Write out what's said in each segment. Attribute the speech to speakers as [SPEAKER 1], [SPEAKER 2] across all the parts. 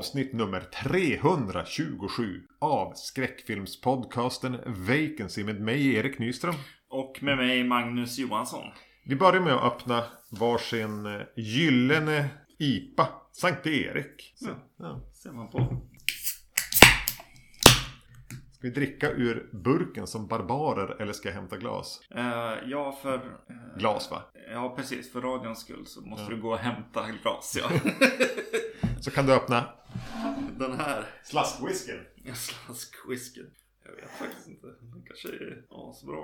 [SPEAKER 1] Avsnitt nummer 327 av skräckfilmspodcasten Vacancy med mig Erik Nyström.
[SPEAKER 2] Och med mig Magnus Johansson.
[SPEAKER 1] Vi börjar med att öppna varsin eh, gyllene IPA. Sankt Erik. Så, ja.
[SPEAKER 2] Ser man på.
[SPEAKER 1] Ska vi dricka ur burken som barbarer eller ska jag hämta glas?
[SPEAKER 2] Eh, ja, för... eh,
[SPEAKER 1] Glas va?
[SPEAKER 2] Ja, precis. För radions skull så måste du gå och hämta glas, ja.
[SPEAKER 1] Så kan du öppna
[SPEAKER 2] Den här.
[SPEAKER 1] slaskwhiskyn.
[SPEAKER 2] Jag slask whisky. Jag vet faktiskt inte. Den kanske är asbra.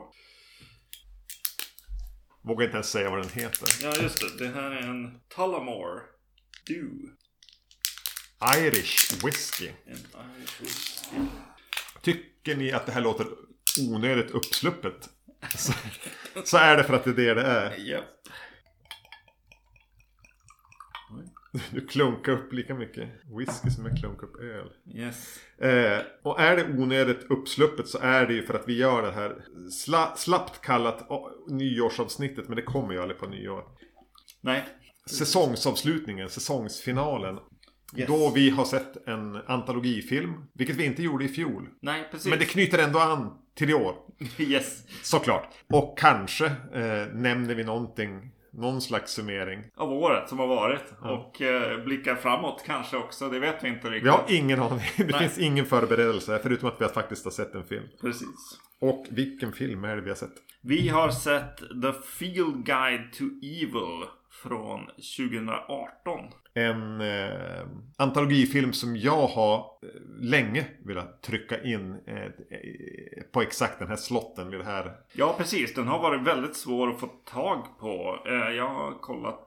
[SPEAKER 1] Vågar inte ens säga vad den heter.
[SPEAKER 2] Ja, just det. Det här är en Tullamore Dew.
[SPEAKER 1] Irish whisky.
[SPEAKER 2] En Irish whisky.
[SPEAKER 1] Tycker ni att det här låter onödigt uppsluppet? Så, så är det för att det är det det är.
[SPEAKER 2] Japp.
[SPEAKER 1] Du klunkar upp lika mycket whisky som jag klunkar upp öl.
[SPEAKER 2] Yes.
[SPEAKER 1] Eh, och är det onödigt uppsluppet så är det ju för att vi gör det här sla, slappt kallat oh, nyårsavsnittet. Men det kommer ju aldrig på nyår.
[SPEAKER 2] Nej.
[SPEAKER 1] Säsongsavslutningen, säsongsfinalen.
[SPEAKER 2] Yes.
[SPEAKER 1] Då vi har sett en antologifilm. Vilket vi inte gjorde i fjol.
[SPEAKER 2] Nej, precis.
[SPEAKER 1] Men det knyter ändå an till i år.
[SPEAKER 2] Yes.
[SPEAKER 1] Såklart. Och kanske eh, nämner vi någonting. Någon slags summering.
[SPEAKER 2] Av året som har varit.
[SPEAKER 1] Ja.
[SPEAKER 2] Och eh, blickar framåt kanske också. Det vet vi inte riktigt.
[SPEAKER 1] Vi har ingen aning. Det
[SPEAKER 2] Nej.
[SPEAKER 1] finns ingen förberedelse. Förutom att vi faktiskt har sett en film.
[SPEAKER 2] Precis.
[SPEAKER 1] Och vilken film är det vi har sett?
[SPEAKER 2] Vi har sett The Field Guide to Evil från 2018.
[SPEAKER 1] En eh, antologifilm som jag har eh, länge velat trycka in eh, eh, på exakt den här slotten vid det här.
[SPEAKER 2] Ja, precis. Den har varit väldigt svår att få tag på. Eh, Jag har kollat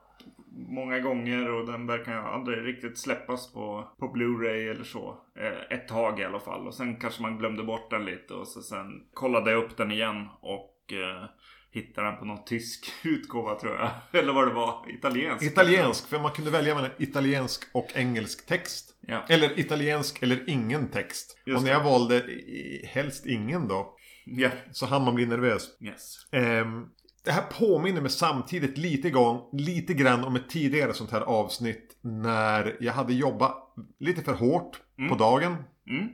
[SPEAKER 2] många gånger och den verkar aldrig riktigt släppas på, på Blu-ray eller så. Eh, Ett tag i alla fall. Och sen kanske man glömde bort den lite och så sen kollade jag upp den igen och eh, hittade den på någon tysk utgåva tror jag. Eller vad det var. Italiensk.
[SPEAKER 1] Italiensk, för man kunde välja mellan italiensk och engelsk text.
[SPEAKER 2] Ja.
[SPEAKER 1] Eller italiensk eller ingen text.
[SPEAKER 2] Just
[SPEAKER 1] och när jag valde helst ingen då.
[SPEAKER 2] Ja.
[SPEAKER 1] Så hann man bli nervös.
[SPEAKER 2] Yes.
[SPEAKER 1] Ehm, det här påminner mig samtidigt lite, gång, lite grann om ett tidigare sånt här avsnitt. När jag hade jobbat lite för hårt på dagen.
[SPEAKER 2] Mm.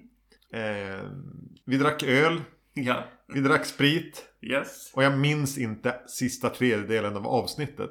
[SPEAKER 1] Ehm, vi drack öl.
[SPEAKER 2] Ja.
[SPEAKER 1] Vi drack sprit.
[SPEAKER 2] Yes.
[SPEAKER 1] Och jag minns inte sista tredjedelen av avsnittet.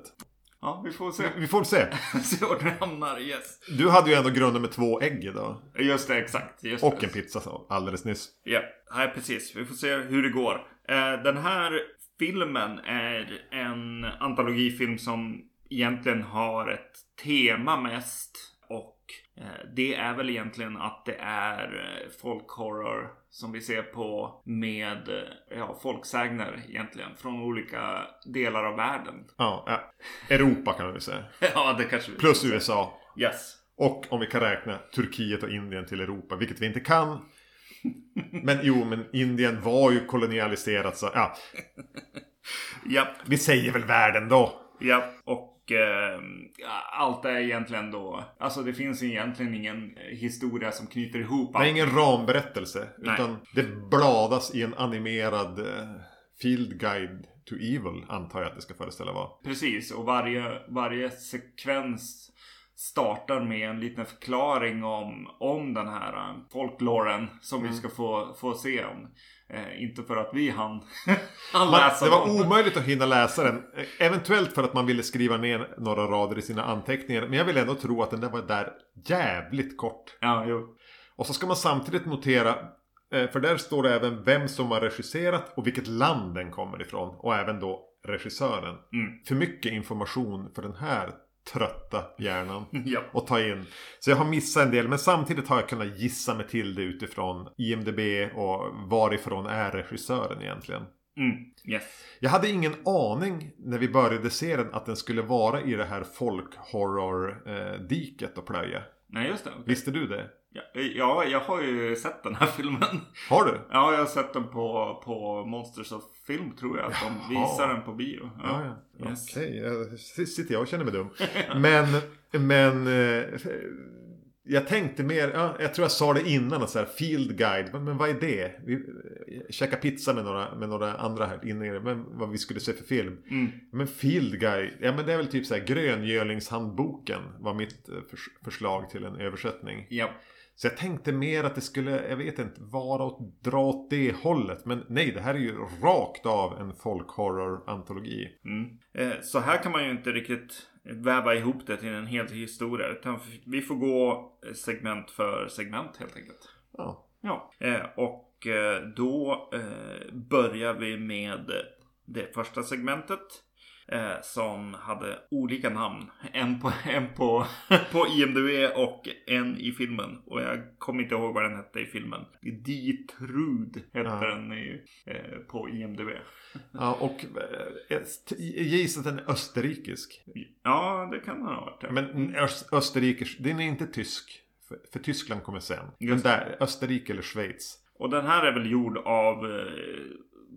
[SPEAKER 2] Ja, vi får se.
[SPEAKER 1] Vi får se.
[SPEAKER 2] se vart det hamnar. Yes.
[SPEAKER 1] Du hade ju ändå grunden med två ägg idag.
[SPEAKER 2] Just det, exakt. Just
[SPEAKER 1] Och
[SPEAKER 2] det.
[SPEAKER 1] en pizza så, alldeles nyss.
[SPEAKER 2] Ja, nej precis. Vi får se hur det går. Eh, Den här filmen är en antologifilm som egentligen har ett tema mest. Och eh, det är väl egentligen att det är eh, folkhorror som vi ser på med eh, ja, folksägner egentligen. Från olika delar av världen.
[SPEAKER 1] Ja, ja. Europa kan vi säga.
[SPEAKER 2] ja, det kanske vi
[SPEAKER 1] Plus USA.
[SPEAKER 2] Yes.
[SPEAKER 1] Och om vi kan räkna Turkiet och Indien till Europa, vilket vi inte kan. Men jo, men Indien var ju kolonialiserat så ja,
[SPEAKER 2] Japp.
[SPEAKER 1] vi säger väl världen då.
[SPEAKER 2] Ja, och eh, allt är egentligen då... Alltså det finns egentligen ingen eh, historia som knyter ihop
[SPEAKER 1] Det är
[SPEAKER 2] allt.
[SPEAKER 1] ingen ramberättelse.
[SPEAKER 2] Nej.
[SPEAKER 1] Utan det bladas i en animerad eh, Field Guide to Evil, antar jag att det ska föreställa vara.
[SPEAKER 2] Precis, och varje, varje sekvens startar med en liten förklaring om, om den här eh, folkloren som
[SPEAKER 1] Mm.
[SPEAKER 2] vi ska få, få se om. Eh, inte för att vi hann, hann läsa
[SPEAKER 1] det var
[SPEAKER 2] dem.
[SPEAKER 1] omöjligt att hinna läsa den. Eh, Eventuellt för att man ville skriva ner några rader i sina anteckningar. Men jag vill ändå tro att den där var där jävligt kort.
[SPEAKER 2] Ja, jo.
[SPEAKER 1] Och så ska man samtidigt notera, eh, för där står det även vem som har regisserat och vilket land den kommer ifrån. Och även då regissören.
[SPEAKER 2] Mm.
[SPEAKER 1] För mycket information för den här trötta hjärnan
[SPEAKER 2] Ja.
[SPEAKER 1] att ta in. Så jag har missat en del, men samtidigt har jag kunnat gissa mig till det utifrån IMDB och varifrån är regissören egentligen.
[SPEAKER 2] Mm. Yes.
[SPEAKER 1] Jag hade ingen aning när vi började se den att den skulle vara i det här folk-horror-diket och plöja.
[SPEAKER 2] Nej, just det. okej.
[SPEAKER 1] Visste du det?
[SPEAKER 2] Ja, ja, jag har ju sett den här filmen.
[SPEAKER 1] Har du?
[SPEAKER 2] Ja, jag har sett den på, på Monsters of Film tror jag. Att de visar den på bio.
[SPEAKER 1] Ja, ja.
[SPEAKER 2] Yes.
[SPEAKER 1] Okej, jag- s- sitter jag och känner mig dum. Men, men... eh, Jag tänkte mer, ja, jag tror jag sa det innan, så här, field guide. Men, men vad är det? Vi eh, käkade pizza med några, med några andra här inne. Men vad vi skulle se för film.
[SPEAKER 2] Mm.
[SPEAKER 1] Men field guide, ja men det är väl typ så här Gröngölingshandboken. Var mitt eh, förs förslag till en översättning.
[SPEAKER 2] Ja.
[SPEAKER 1] Så jag tänkte mer att det skulle, jag vet inte, vara åt, dra åt det hållet. Men nej, det här är ju rakt av en folkhorror-antologi.
[SPEAKER 2] Mm. Eh, så här kan man ju inte riktigt väva ihop det till en hel historia. Utan vi får gå segment för segment helt enkelt.
[SPEAKER 1] Ja.
[SPEAKER 2] Ja, eh, och eh, då eh, börjar vi med det första segmentet. Eh, som hade olika namn. En på, en på, på IMDB och en i filmen. Och jag kommer inte ihåg vad den hette i filmen. Detrud hette
[SPEAKER 1] Ja.
[SPEAKER 2] den i, eh, på IMDB.
[SPEAKER 1] Ja, och eh, jag gissar att den är österrikisk.
[SPEAKER 2] Ja, det kan man ha varit. ja.
[SPEAKER 1] Men öst, österrikisk, den är inte tysk. För, för Tyskland kommer sen.
[SPEAKER 2] Just det.
[SPEAKER 1] där, Österrike eller Schweiz.
[SPEAKER 2] Och den här är väl gjord av eh,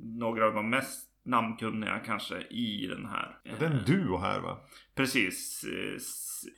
[SPEAKER 2] några av de mest namnkunniga kanske i den här.
[SPEAKER 1] Det är en duo här va?
[SPEAKER 2] Precis. eh,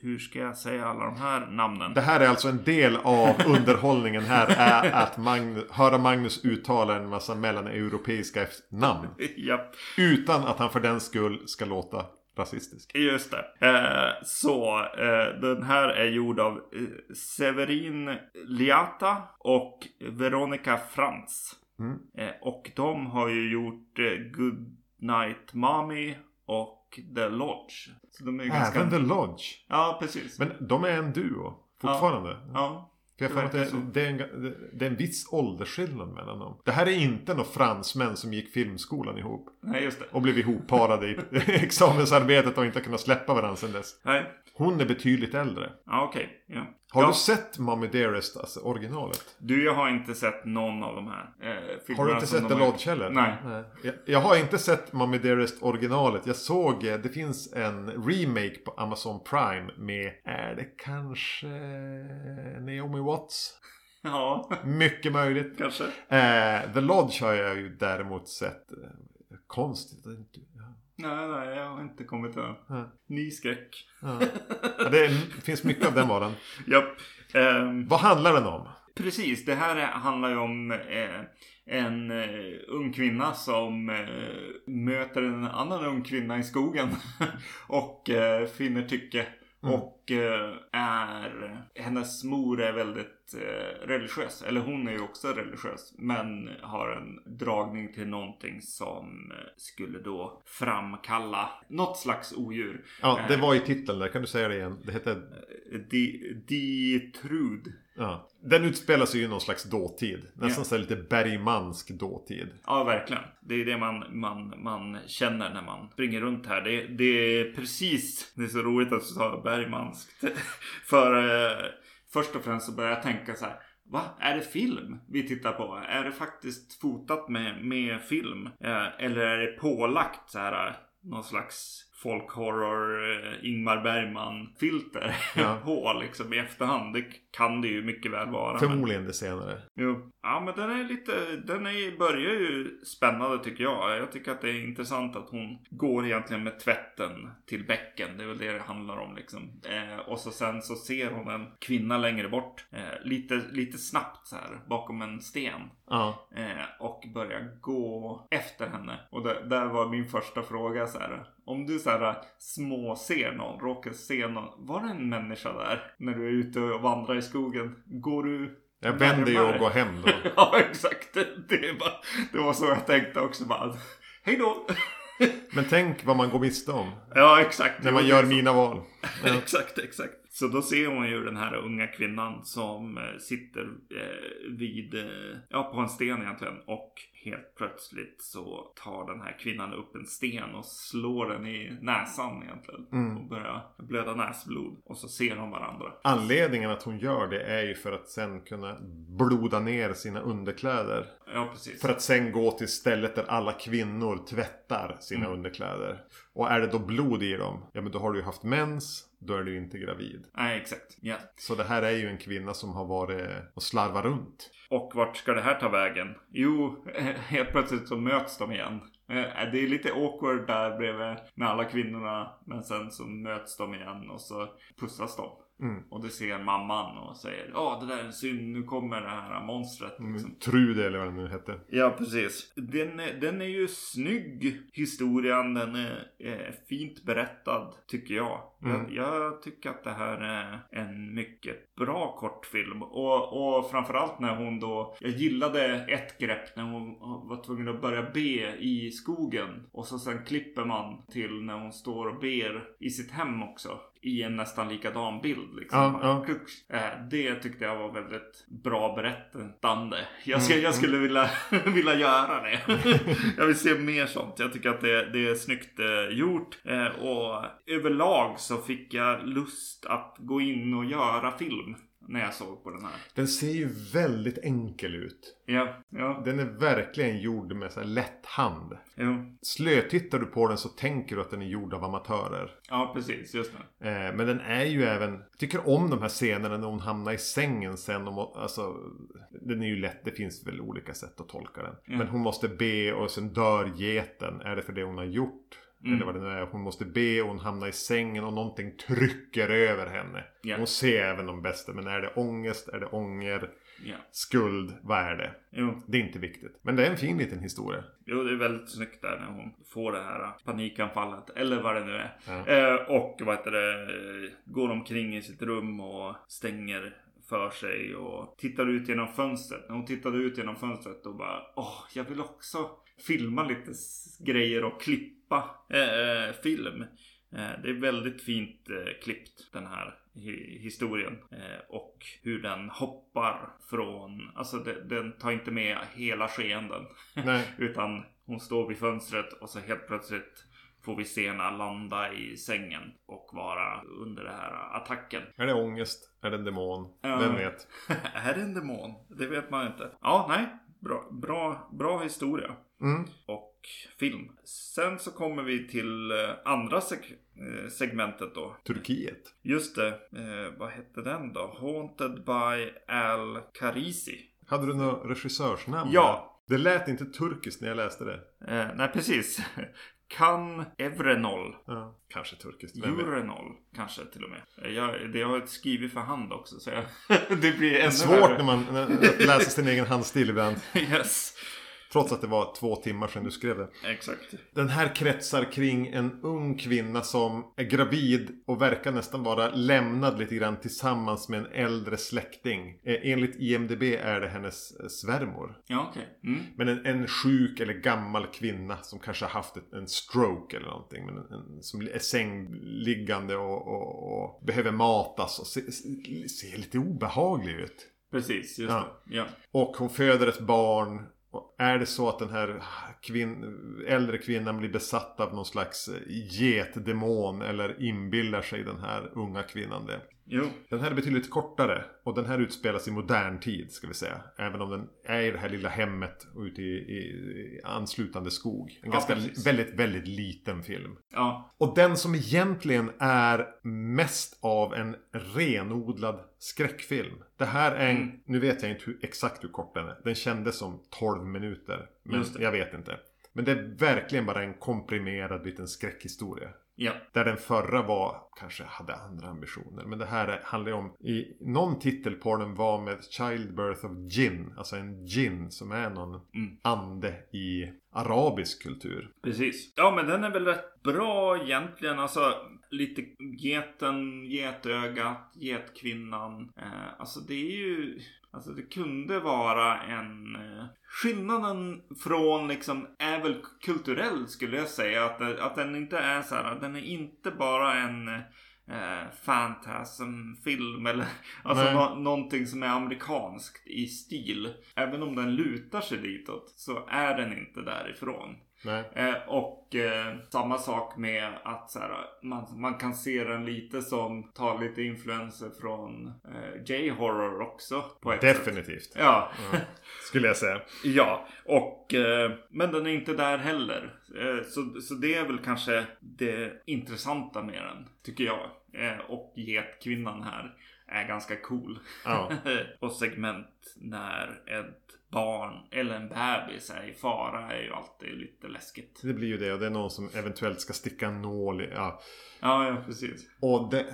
[SPEAKER 2] Hur ska jag säga alla de här namnen?
[SPEAKER 1] Det här är alltså en del av underhållningen här är att Magnus, höra Magnus uttala en massa mellaneuropeiska namn.
[SPEAKER 2] ja,
[SPEAKER 1] Utan att han för den skull ska låta rasistisk.
[SPEAKER 2] just det. Eh, så eh, den här är gjord av eh, Severin Liata och Veronica Frans.
[SPEAKER 1] Mm.
[SPEAKER 2] Eh, och de har ju gjort eh, Good Night Mommy och The Lodge. Så de är ganska...
[SPEAKER 1] Även The Lodge.
[SPEAKER 2] Ja, precis.
[SPEAKER 1] Men de är en duo. Fortfarande.
[SPEAKER 2] Ja.
[SPEAKER 1] För jag får att
[SPEAKER 2] det
[SPEAKER 1] det, det, är en, det- det är en viss åldersskillnad mellan dem. Det här är inte några fransmän som gick filmskolan ihop.
[SPEAKER 2] Nej, just det.
[SPEAKER 1] Och blev ihopparade i examensarbetet och inte kunnat släppa varandra sedan dess.
[SPEAKER 2] Nej.
[SPEAKER 1] Hon är betydligt äldre.
[SPEAKER 2] Ja, okej. Ja.
[SPEAKER 1] Har
[SPEAKER 2] ja.
[SPEAKER 1] du sett Mommy Dearest, alltså originalet?
[SPEAKER 2] Du, jag har inte sett någon av de här eh, filmerna
[SPEAKER 1] Har du inte sett The Lodge heller?
[SPEAKER 2] Nej.
[SPEAKER 1] Jag, jag har inte sett Mommy Dearest originalet. Jag såg, eh, det finns en remake på Amazon Prime med, är det kanske Naomi Watts?
[SPEAKER 2] Ja,
[SPEAKER 1] Mycket möjligt.
[SPEAKER 2] kanske.
[SPEAKER 1] Eh, The Lodge har jag ju däremot sett. Eh, konstigt. att inte- Ja.
[SPEAKER 2] Nej, nej, jag har inte kommit än. Ny skräck.
[SPEAKER 1] Ja. Ja, det är- finns mycket av den varan.
[SPEAKER 2] Japp. Ehm,
[SPEAKER 1] Vad handlar den om?
[SPEAKER 2] precis, det här är, handlar ju om eh, en eh, ung kvinna som eh, möter en annan ung kvinna i skogen. och eh, finner tycke.
[SPEAKER 1] Mm.
[SPEAKER 2] Och eh, är... Hennes mor är väldigt eh, religiös. Eller hon är ju också religiös. Men har en dragning till någonting som eh, skulle då framkalla något slags odjur.
[SPEAKER 1] Ja, det var i titeln där. Kan du säga det igen? Det hette...
[SPEAKER 2] Eh, Di, Ditrud.
[SPEAKER 1] Ja. Den utspelar sig ju i någon slags dåtid. Nästan
[SPEAKER 2] Ja.
[SPEAKER 1] lite bergmansk dåtid.
[SPEAKER 2] Ja, verkligen. Det är det man, man, man känner när man springer runt här. Det, det är precis... Det är så roligt att du sa bergmanskt. För eh, först och främst så börjar jag tänka så här. Va? Är det film vi tittar på? Är det faktiskt fotat med, med film? Eh, eller är det pålagt så här eh, någon slags folkhorror eh, Ingmar Bergman filter
[SPEAKER 1] Ja.
[SPEAKER 2] på liksom i efterhand? Det kan det ju mycket väl vara. men-
[SPEAKER 1] Förmodligen det senare.
[SPEAKER 2] Jo. Ja men den är lite, den är, börjar ju spännande tycker jag. Jag tycker att det är intressant att hon går egentligen med tvätten till bäcken. Det är väl det det handlar om liksom. Eh, och så sen så ser hon en kvinna längre bort. Eh, lite, lite snabbt så här bakom en sten.
[SPEAKER 1] Ja.
[SPEAKER 2] Eh, och börjar gå efter henne. Och där, där var min första fråga så här. Om du så här små ser någon, råkar se någon. Var det en människa där? När du är ute och vandrar i skogen. Går du
[SPEAKER 1] Jag vänder ju och går hem då.
[SPEAKER 2] ja, exakt. Det, var, det var så jag tänkte också. Bara, Hej då!
[SPEAKER 1] Men tänk vad man går miste om.
[SPEAKER 2] Ja, exakt.
[SPEAKER 1] När man gör
[SPEAKER 2] så.
[SPEAKER 1] mina val. Ja.
[SPEAKER 2] exakt, exakt. Så då ser hon ju den här unga kvinnan som eh, sitter eh, vid, ja på en sten egentligen. Och helt plötsligt så tar den här kvinnan upp en sten och slår den i näsan egentligen.
[SPEAKER 1] Mm.
[SPEAKER 2] Och börjar blöda näsblod. Och så ser de varandra.
[SPEAKER 1] Anledningen att hon gör det är ju för att sen kunna bloda ner sina underkläder.
[SPEAKER 2] Ja, precis.
[SPEAKER 1] För att sen gå till stället där alla kvinnor tvättar sina
[SPEAKER 2] Mm.
[SPEAKER 1] underkläder. Och är det då blod i dem, ja men då har du ju haft mens, då är du inte gravid.
[SPEAKER 2] Nej, exakt. Ja.
[SPEAKER 1] Så det här är ju en kvinna som har varit och slarvat runt.
[SPEAKER 2] Och vart ska det här ta vägen? Jo, helt plötsligt så möts de igen. Eh, det är lite awkward där bredvid med alla kvinnorna. Men sen så möts de igen och så pussas de.
[SPEAKER 1] Mm.
[SPEAKER 2] Och det ser mamman och säger Ja det där är en synd, nu kommer det här monstret. Liksom.
[SPEAKER 1] Mm. Trude eller vad det nu hette.
[SPEAKER 2] Ja, precis. Den, är- den är ju snygg, historien. Den är eh, fint berättad, tycker jag.
[SPEAKER 1] Mm.
[SPEAKER 2] jag. Jag tycker att det här är en mycket bra kortfilm. Och, och framförallt när hon då... Jag gillade ett grepp när hon var tvungen att börja be i skogen. Och så sen klipper man till när hon står och ber i sitt hem också. I en nästan likadan bild liksom.
[SPEAKER 1] Ja, ja.
[SPEAKER 2] Eh, Det tyckte jag var väldigt bra berättande. Jag, ska,
[SPEAKER 1] Mm,
[SPEAKER 2] jag skulle vilja, vilja göra det. jag vill se mer sånt. Jag tycker att det, det är snyggt eh, gjort. Eh, och överlag så fick jag lust att gå in och göra film. När jag såg på den här.
[SPEAKER 1] Den ser ju väldigt enkel ut.
[SPEAKER 2] Ja, ja,
[SPEAKER 1] Den är verkligen gjord med så här lätt hand.
[SPEAKER 2] jo.
[SPEAKER 1] Slötittar du på den så tänker du att den är gjord av amatörer.
[SPEAKER 2] Ja, precis. Just det.
[SPEAKER 1] Eh, men den är ju även... Jag tycker om de här scenerna när hon hamnar i sängen sen. Och, alltså, den är ju lätt. Det finns väl olika sätt att tolka den.
[SPEAKER 2] Mm.
[SPEAKER 1] Men hon måste be och sen dör geten. Är det för det hon har gjort?
[SPEAKER 2] Mm.
[SPEAKER 1] Eller vad det nu är. Hon måste be och hon hamnar i sängen och någonting trycker över henne.
[SPEAKER 2] Ja.
[SPEAKER 1] Hon ser även de bästa. Men är det ångest? Är det ånger?
[SPEAKER 2] Ja.
[SPEAKER 1] Skuld? Vad är det?
[SPEAKER 2] Jo.
[SPEAKER 1] Det är inte viktigt. Men det är en fin liten historia.
[SPEAKER 2] jo, det är väldigt snyggt där när hon får det här panikanfallet. Eller vad det nu är.
[SPEAKER 1] Ja.
[SPEAKER 2] Eh, och vad heter det, går omkring i sitt rum och stänger för sig och tittar ut genom fönstret. När hon tittade ut genom fönstret och bara åh, jag vill också filma lite grejer och klippa eh, film. Eh, det är väldigt fint eh, klippt den här hi- historien. Eh, och hur den hoppar från, alltså den tar inte med hela skeenden. Utan hon står vid fönstret och så helt plötsligt får vi se henne landa i sängen och vara under den här attacken.
[SPEAKER 1] Är det ångest? Är det en demon? Vem vet?
[SPEAKER 2] är det en demon? Det vet man inte. Ja, nej. Bra, bra, bra historia.
[SPEAKER 1] Mm.
[SPEAKER 2] Och film. Sen så kommer vi till eh, andra seg- eh, segmentet då.
[SPEAKER 1] Turkiet.
[SPEAKER 2] Just det. Eh, vad hette den då? Haunted by Al Karisi.
[SPEAKER 1] Hade du något regissörsnamn?
[SPEAKER 2] Ja.
[SPEAKER 1] Det lät inte turkiskt när jag läste det.
[SPEAKER 2] Eh, nej, precis. Kan Evrenol.
[SPEAKER 1] Ja. Kanske turkiskt.
[SPEAKER 2] Euronol kanske till och med. Jag, det har jag skrivit för hand också så jag, det blir
[SPEAKER 1] Det är
[SPEAKER 2] ännu
[SPEAKER 1] svårt
[SPEAKER 2] värre.
[SPEAKER 1] när man läsa sin egen handstil ibland.
[SPEAKER 2] Yes,
[SPEAKER 1] Trots att det var två timmar sedan du skrev det.
[SPEAKER 2] exakt.
[SPEAKER 1] Den här kretsar kring en ung kvinna som är gravid och verkar nästan vara lämnad lite grann tillsammans med en äldre släkting. Eh, enligt IMDB är det hennes eh, svärmor.
[SPEAKER 2] Ja, okej. Mm.
[SPEAKER 1] Men en, en sjuk eller gammal kvinna som kanske har haft ett, en stroke eller någonting. Men en, en, som är sängliggande och, och, och behöver matas och se, se, ser lite obehaglig ut.
[SPEAKER 2] Precis, just
[SPEAKER 1] Ja.
[SPEAKER 2] det. Ja.
[SPEAKER 1] Och hon föder ett barn. Är det så att den här kvin äldre kvinnan blir besatt av någon slags getdemon eller inbillar sig den här unga kvinnan det?
[SPEAKER 2] Jo,
[SPEAKER 1] Den här är betydligt kortare och den här utspelas i modern tid ska vi säga. Även om den är i det här lilla hemmet och ute i, i, i anslutande skog. En
[SPEAKER 2] Ja,
[SPEAKER 1] ganska
[SPEAKER 2] precis.
[SPEAKER 1] väldigt, väldigt liten film.
[SPEAKER 2] ja.
[SPEAKER 1] Och den som egentligen är mest av en renodlad skräckfilm. Det här är en,
[SPEAKER 2] Mm.
[SPEAKER 1] nu vet jag inte hur, exakt hur kort den är. Den kändes som 12 minuter. Men jag vet inte. Men det är verkligen bara en komprimerad liten skräckhistoria.
[SPEAKER 2] Ja,
[SPEAKER 1] Där den förra var, kanske hade andra ambitioner. Men det här är- handlar ju om, i någon titel på den var med Childbirth of Jinn. Alltså en jinn som är någon
[SPEAKER 2] Mm.
[SPEAKER 1] ande i arabisk kultur.
[SPEAKER 2] precis. Ja, men den är väl rätt bra egentligen. Alltså, lite geten, getögat, getkvinnan. Eh, alltså, det är ju... Alltså det kunde vara en... Eh, skillnaden från liksom är väl kulturell skulle jag säga. Att, det- att den inte är så här. Den är inte bara en eh, fantasmfilm eller alltså nå- någonting som är amerikanskt i stil. Även om den lutar sig ditåt så är den inte därifrån. Eh, och eh, samma sak med att så här, man, man kan se den lite som tar lite influenser från eh, J-horror också. På ett sätt.
[SPEAKER 1] Definitivt.
[SPEAKER 2] Ja.
[SPEAKER 1] Ja, skulle jag säga.
[SPEAKER 2] Ja, och eh, men den är inte där heller. Eh, så, så det är väl kanske det intressanta med den, tycker jag. Eh, och getkvinnan här är ganska cool.
[SPEAKER 1] Ja.
[SPEAKER 2] och segment när ett barn eller en bebis är i fara är ju alltid lite läskigt.
[SPEAKER 1] Det blir ju det och det är någon som eventuellt ska sticka en nål i. Ja.
[SPEAKER 2] Ja, ja precis.
[SPEAKER 1] Och det,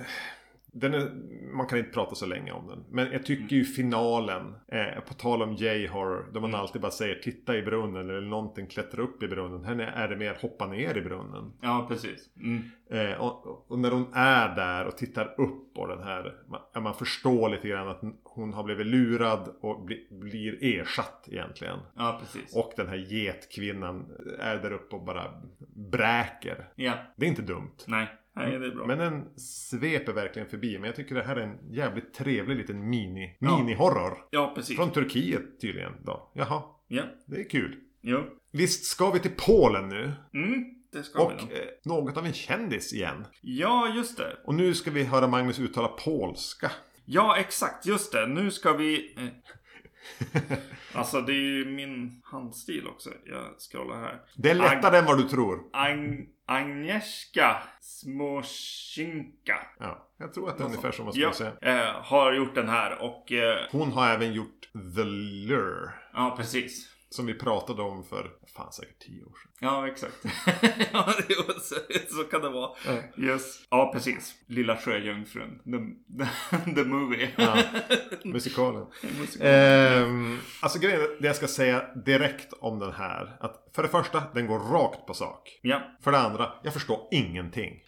[SPEAKER 1] Den är, man kan inte prata så länge om den. Men jag tycker ju finalen, eh, på tal om J-horror, där man alltid bara säger titta i brunnen eller någonting klättra upp i brunnen. Här är det mer hoppa ner i brunnen.
[SPEAKER 2] Ja, precis. Mm.
[SPEAKER 1] Eh, och, och, när hon är där och tittar upp och den här, man, man förstår lite grann att hon har blivit lurad och bli, blir ersatt egentligen.
[SPEAKER 2] Ja, precis.
[SPEAKER 1] Och den här getkvinnan är där uppe och bara bräker.
[SPEAKER 2] Ja.
[SPEAKER 1] Det är inte dumt.
[SPEAKER 2] Nej. Nej, det är bra.
[SPEAKER 1] Men den sveper verkligen förbi. Men jag tycker det här är en jävligt trevlig liten mini, ja. mini-horror.
[SPEAKER 2] Ja, precis.
[SPEAKER 1] Från Turkiet tydligen då. Jaha.
[SPEAKER 2] Ja.
[SPEAKER 1] Det är kul.
[SPEAKER 2] Jo.
[SPEAKER 1] Visst ska vi till Polen nu?
[SPEAKER 2] Mm. Det ska
[SPEAKER 1] och. Eh, något av en kändis igen.
[SPEAKER 2] Ja, just det.
[SPEAKER 1] Och nu ska vi höra Magnus uttala polska.
[SPEAKER 2] Ja, exakt. Just det. Nu ska vi... Eh, alltså det är ju min handstil också. Jag scrollar här.
[SPEAKER 1] Det är lättare Ag än vad du tror.
[SPEAKER 2] Ag Agnieszka Smoszynka.
[SPEAKER 1] Ja, jag tror att det är ungefär som man skulle ja, säga. Eh,
[SPEAKER 2] har gjort den här och... Eh,
[SPEAKER 1] Hon har även gjort The Lure.
[SPEAKER 2] Ja, precis.
[SPEAKER 1] Som vi pratade om för, fan säkert tio år sedan.
[SPEAKER 2] Ja, exakt. ja, så, så kan det vara. Yes. Ja, precis. Lilla Sjöjungfrun. The, the, movie.
[SPEAKER 1] ja, musikalen. musikalen. Eh, alltså grejen, det jag ska säga direkt om den här. Att för det första, den går rakt på sak.
[SPEAKER 2] Ja.
[SPEAKER 1] För det andra, jag förstår ingenting.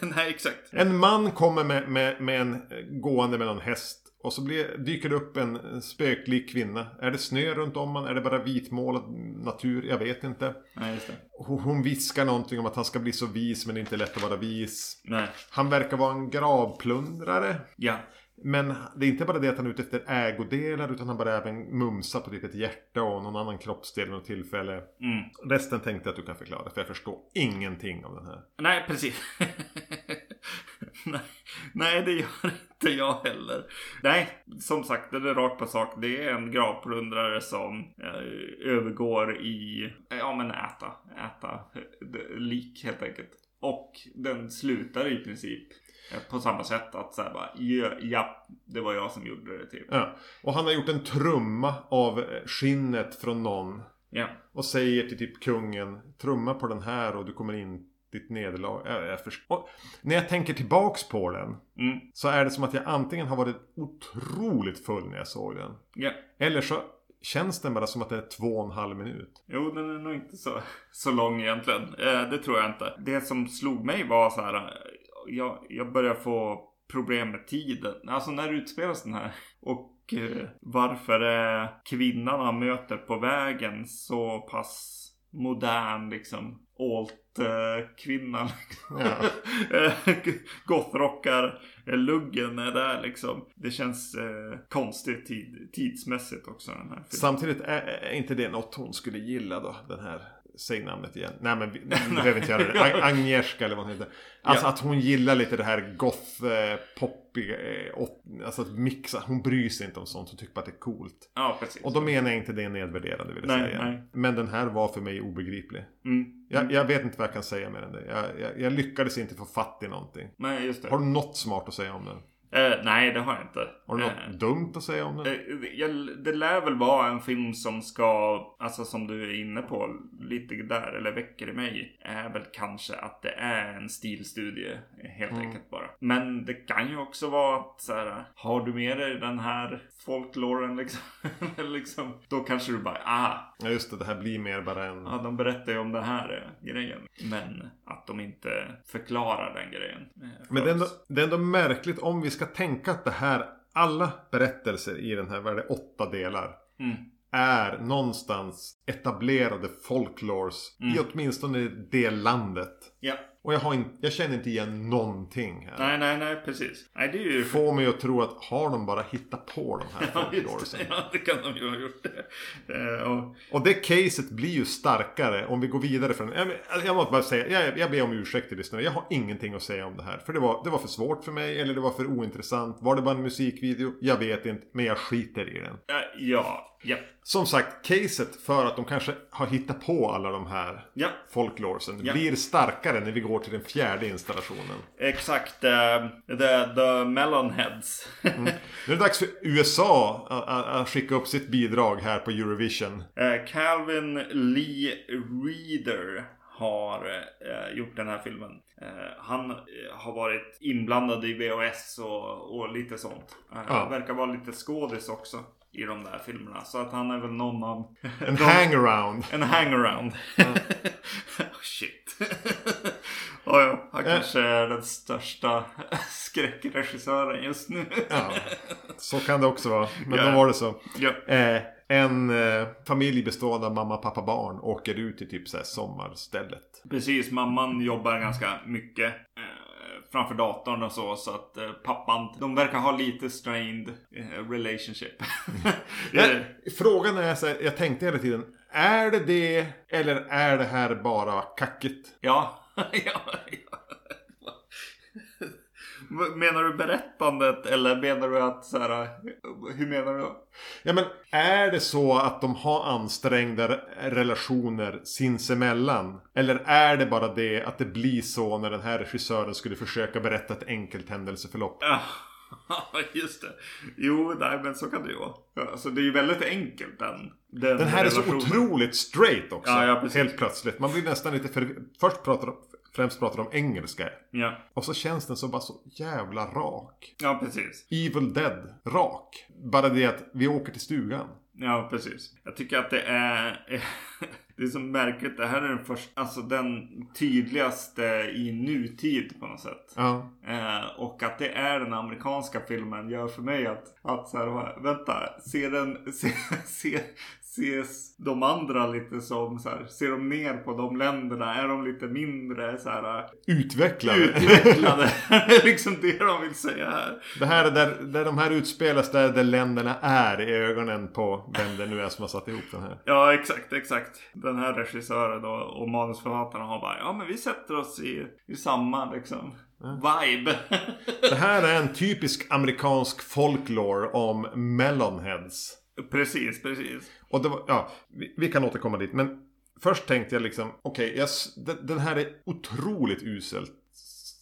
[SPEAKER 2] Nej, exakt.
[SPEAKER 1] En man kommer med, med, med en gående med någon häst och så blir, dyker det upp en spöklik kvinna. Är det snö runt om man? Är det bara vitmålad natur? Jag vet inte.
[SPEAKER 2] Nej.
[SPEAKER 1] Hon viskar någonting om att han ska bli så vis men det är inte lätt att vara vis.
[SPEAKER 2] Nej.
[SPEAKER 1] Han verkar vara en gravplundrare.
[SPEAKER 2] Ja.
[SPEAKER 1] Men det är inte bara det att han är ute efter ägodelar utan han bara även mumsar på typ ett hjärta och någon annan kroppsdel vid något tillfälle.
[SPEAKER 2] Mm.
[SPEAKER 1] Resten tänkte jag att du kan förklara för jag förstår ingenting av den här.
[SPEAKER 2] Nej, precis. nej, nej, det gör inte jag heller. Nej, som sagt, det är rakt på sak. Det är en gravplundrare som eh, övergår i, ja men äta, äta eh, lik helt enkelt. Och den slutar i princip eh, på samma sätt att säga bara ja, det var jag som gjorde det typ.
[SPEAKER 1] Ja. Och han har gjort en trumma av eh, skinnet från någon.
[SPEAKER 2] Ja.
[SPEAKER 1] Och säger till typ kungen Trumma på den här och du kommer in ditt nederlag. Jag, jag förstår. När jag tänker tillbaks på den.
[SPEAKER 2] Mm.
[SPEAKER 1] Så är det som att jag antingen har varit otroligt full när jag såg den.
[SPEAKER 2] Ja.
[SPEAKER 1] Eller så känns den bara som att det är två och en halv minut.
[SPEAKER 2] Jo, den är nog inte så, så lång egentligen. Eh, det tror jag inte. Det som slog mig var så här. Eh, jag, jag börjar få problem med tiden. Alltså när utspelas den här? Och eh, varför är kvinnan han möter på vägen så pass modern liksom alt-kvinna.
[SPEAKER 1] Ja.
[SPEAKER 2] Gothrockar luggen är där liksom. Det känns eh, konstigt tid, tidsmässigt också den här filmen.
[SPEAKER 1] Samtidigt är, är inte det något hon skulle gilla då, den här Säg namnet igen. Nej men vi, vi behöver inte göra det. Agnieszka eller vad hon heter. Alltså ja. att hon gillar lite det här goth, eh, poppiga. Eh, alltså att mixa. Hon bryr sig inte om sånt. Hon tycker bara att det är coolt.
[SPEAKER 2] Ja, precis.
[SPEAKER 1] Och då menar jag inte det nedvärderande vill jag
[SPEAKER 2] nej,
[SPEAKER 1] säga.
[SPEAKER 2] Nej.
[SPEAKER 1] Men den här var för mig obegriplig.
[SPEAKER 2] Mm.
[SPEAKER 1] Jag, jag, vet inte vad jag kan säga mer än det. Jag, jag, jag lyckades inte få fatt i någonting.
[SPEAKER 2] Nej, just det.
[SPEAKER 1] Har du något smart att säga om den?
[SPEAKER 2] Eh, nej, det har jag inte.
[SPEAKER 1] Har du något
[SPEAKER 2] eh,
[SPEAKER 1] dumt att säga om den?
[SPEAKER 2] Eh, jag, det lär väl vara en film som ska, alltså som du är inne på lite där, eller väcker i mig, är väl kanske att det är en stilstudie helt mm. enkelt bara. Men det kan ju också vara att så här, har du med dig den här folkloren liksom, liksom, då kanske du bara, ah.
[SPEAKER 1] Ja just det, det här blir mer bara en...
[SPEAKER 2] Ja, de berättar ju om den här grejen. Men att de inte förklarar den grejen.
[SPEAKER 1] Men det är, ändå, det är ändå märkligt om vi ska tänka att det här, alla berättelser i den här, vad är det, åtta delar.
[SPEAKER 2] Mm.
[SPEAKER 1] Är någonstans etablerade folklores
[SPEAKER 2] Mm.
[SPEAKER 1] i åtminstone det landet.
[SPEAKER 2] Ja.
[SPEAKER 1] Och jag, har in, jag känner inte igen någonting här.
[SPEAKER 2] Nej, nej, nej, precis. Nej, det är ju...
[SPEAKER 1] Får mig att tro att har de bara hittat på de här
[SPEAKER 2] Ja, just
[SPEAKER 1] folkloresen.
[SPEAKER 2] det. Ja, det kan de ju ha gjort. Det. Eh, och,
[SPEAKER 1] Och det caset blir ju starkare om vi går vidare från... Jag, jag måste bara säga, jag, jag ber om ursäkt till lyssnarna. Jag har ingenting att säga om det här. För det var, det var för svårt för mig, eller det var för ointressant. Var det bara en musikvideo? Jag vet inte, men jag skiter i den.
[SPEAKER 2] eh, ja, ja,
[SPEAKER 1] Som sagt, caset för att de kanske har hittat på alla de här
[SPEAKER 2] ja.
[SPEAKER 1] folkloresen blir starkare när vi går till den fjärde installationen.
[SPEAKER 2] Exakt. Uh, the, the Melonheads.
[SPEAKER 1] Nu är det dags för USA att- skicka upp sitt bidrag här på Eurovision.
[SPEAKER 2] Eh, Calvin Lee Reader har eh, gjort den här filmen. Eh, han eh, har varit inblandad i VHS och, och lite sånt. Eh,
[SPEAKER 1] Ja.
[SPEAKER 2] Verkar vara lite skådis också i de där filmerna. Så att han är väl någon av...
[SPEAKER 1] En hangaround.
[SPEAKER 2] En hangaround. oh, shit. oh, ja, han kanske är den största skräckregissören just nu.
[SPEAKER 1] Ja, så kan det också vara. Men
[SPEAKER 2] Ja.
[SPEAKER 1] då var det så.
[SPEAKER 2] ja.
[SPEAKER 1] Eh, en eh, familj bestående av mamma, pappa, barn åker ut till typ så här sommarstället.
[SPEAKER 2] Precis, mamman jobbar ganska mycket eh, framför datorn och så. Så att eh, pappan, de verkar ha lite strained eh, relationship.
[SPEAKER 1] Men, frågan är så här, jag tänkte hela tiden. Är det det eller är det här bara kackigt?
[SPEAKER 2] ja, ja, ja. Menar du berättandet eller menar du att så här, hur menar du?
[SPEAKER 1] Ja men är det så att de har ansträngda re- relationer sinsemellan? Eller är det bara det att det blir så när den här regissören skulle försöka berätta ett enkelt händelseförlopp?
[SPEAKER 2] Ja, just det. Jo, nej, men så kan det ju vara. Alltså, det är ju väldigt enkelt den. Den,
[SPEAKER 1] Den här är så
[SPEAKER 2] relationen.
[SPEAKER 1] otroligt straight också.
[SPEAKER 2] Ja, ja.
[SPEAKER 1] Helt plötsligt. Man blir nästan lite för... Först pratar de... Främst pratar de om engelska.
[SPEAKER 2] Ja,
[SPEAKER 1] Och så känns den så bara så jävla rak.
[SPEAKER 2] ja precis.
[SPEAKER 1] Evil Dead, rak. Bara det att vi åker till stugan.
[SPEAKER 2] Ja, precis. Jag tycker att det är... Det är så märkligt. Det här är den första, alltså den tydligaste i nutid på något sätt.
[SPEAKER 1] Ja.
[SPEAKER 2] Eh, och att det är den amerikanska filmen gör för mig att, att så här, vänta, ser den, se, se, ses de andra lite som så här, ser de ner på de länderna? Är de lite mindre så här
[SPEAKER 1] Utvecklade.
[SPEAKER 2] utvecklade? det är liksom det de vill säga här.
[SPEAKER 1] Det här är där, där de här utspelas där, där länderna är i ögonen på vem det nu är som har satt ihop den här.
[SPEAKER 2] Ja, exakt, exakt. Den här regissören och, och manusförfattarna har bara, ja men vi sätter oss i, i samma liksom vibe.
[SPEAKER 1] Det här är en typisk amerikansk folklore om melonheads.
[SPEAKER 2] precis, precis.
[SPEAKER 1] Och det var, ja, vi, vi kan återkomma dit. Men först tänkte jag liksom, okej, jag s- den, den här är otroligt uselt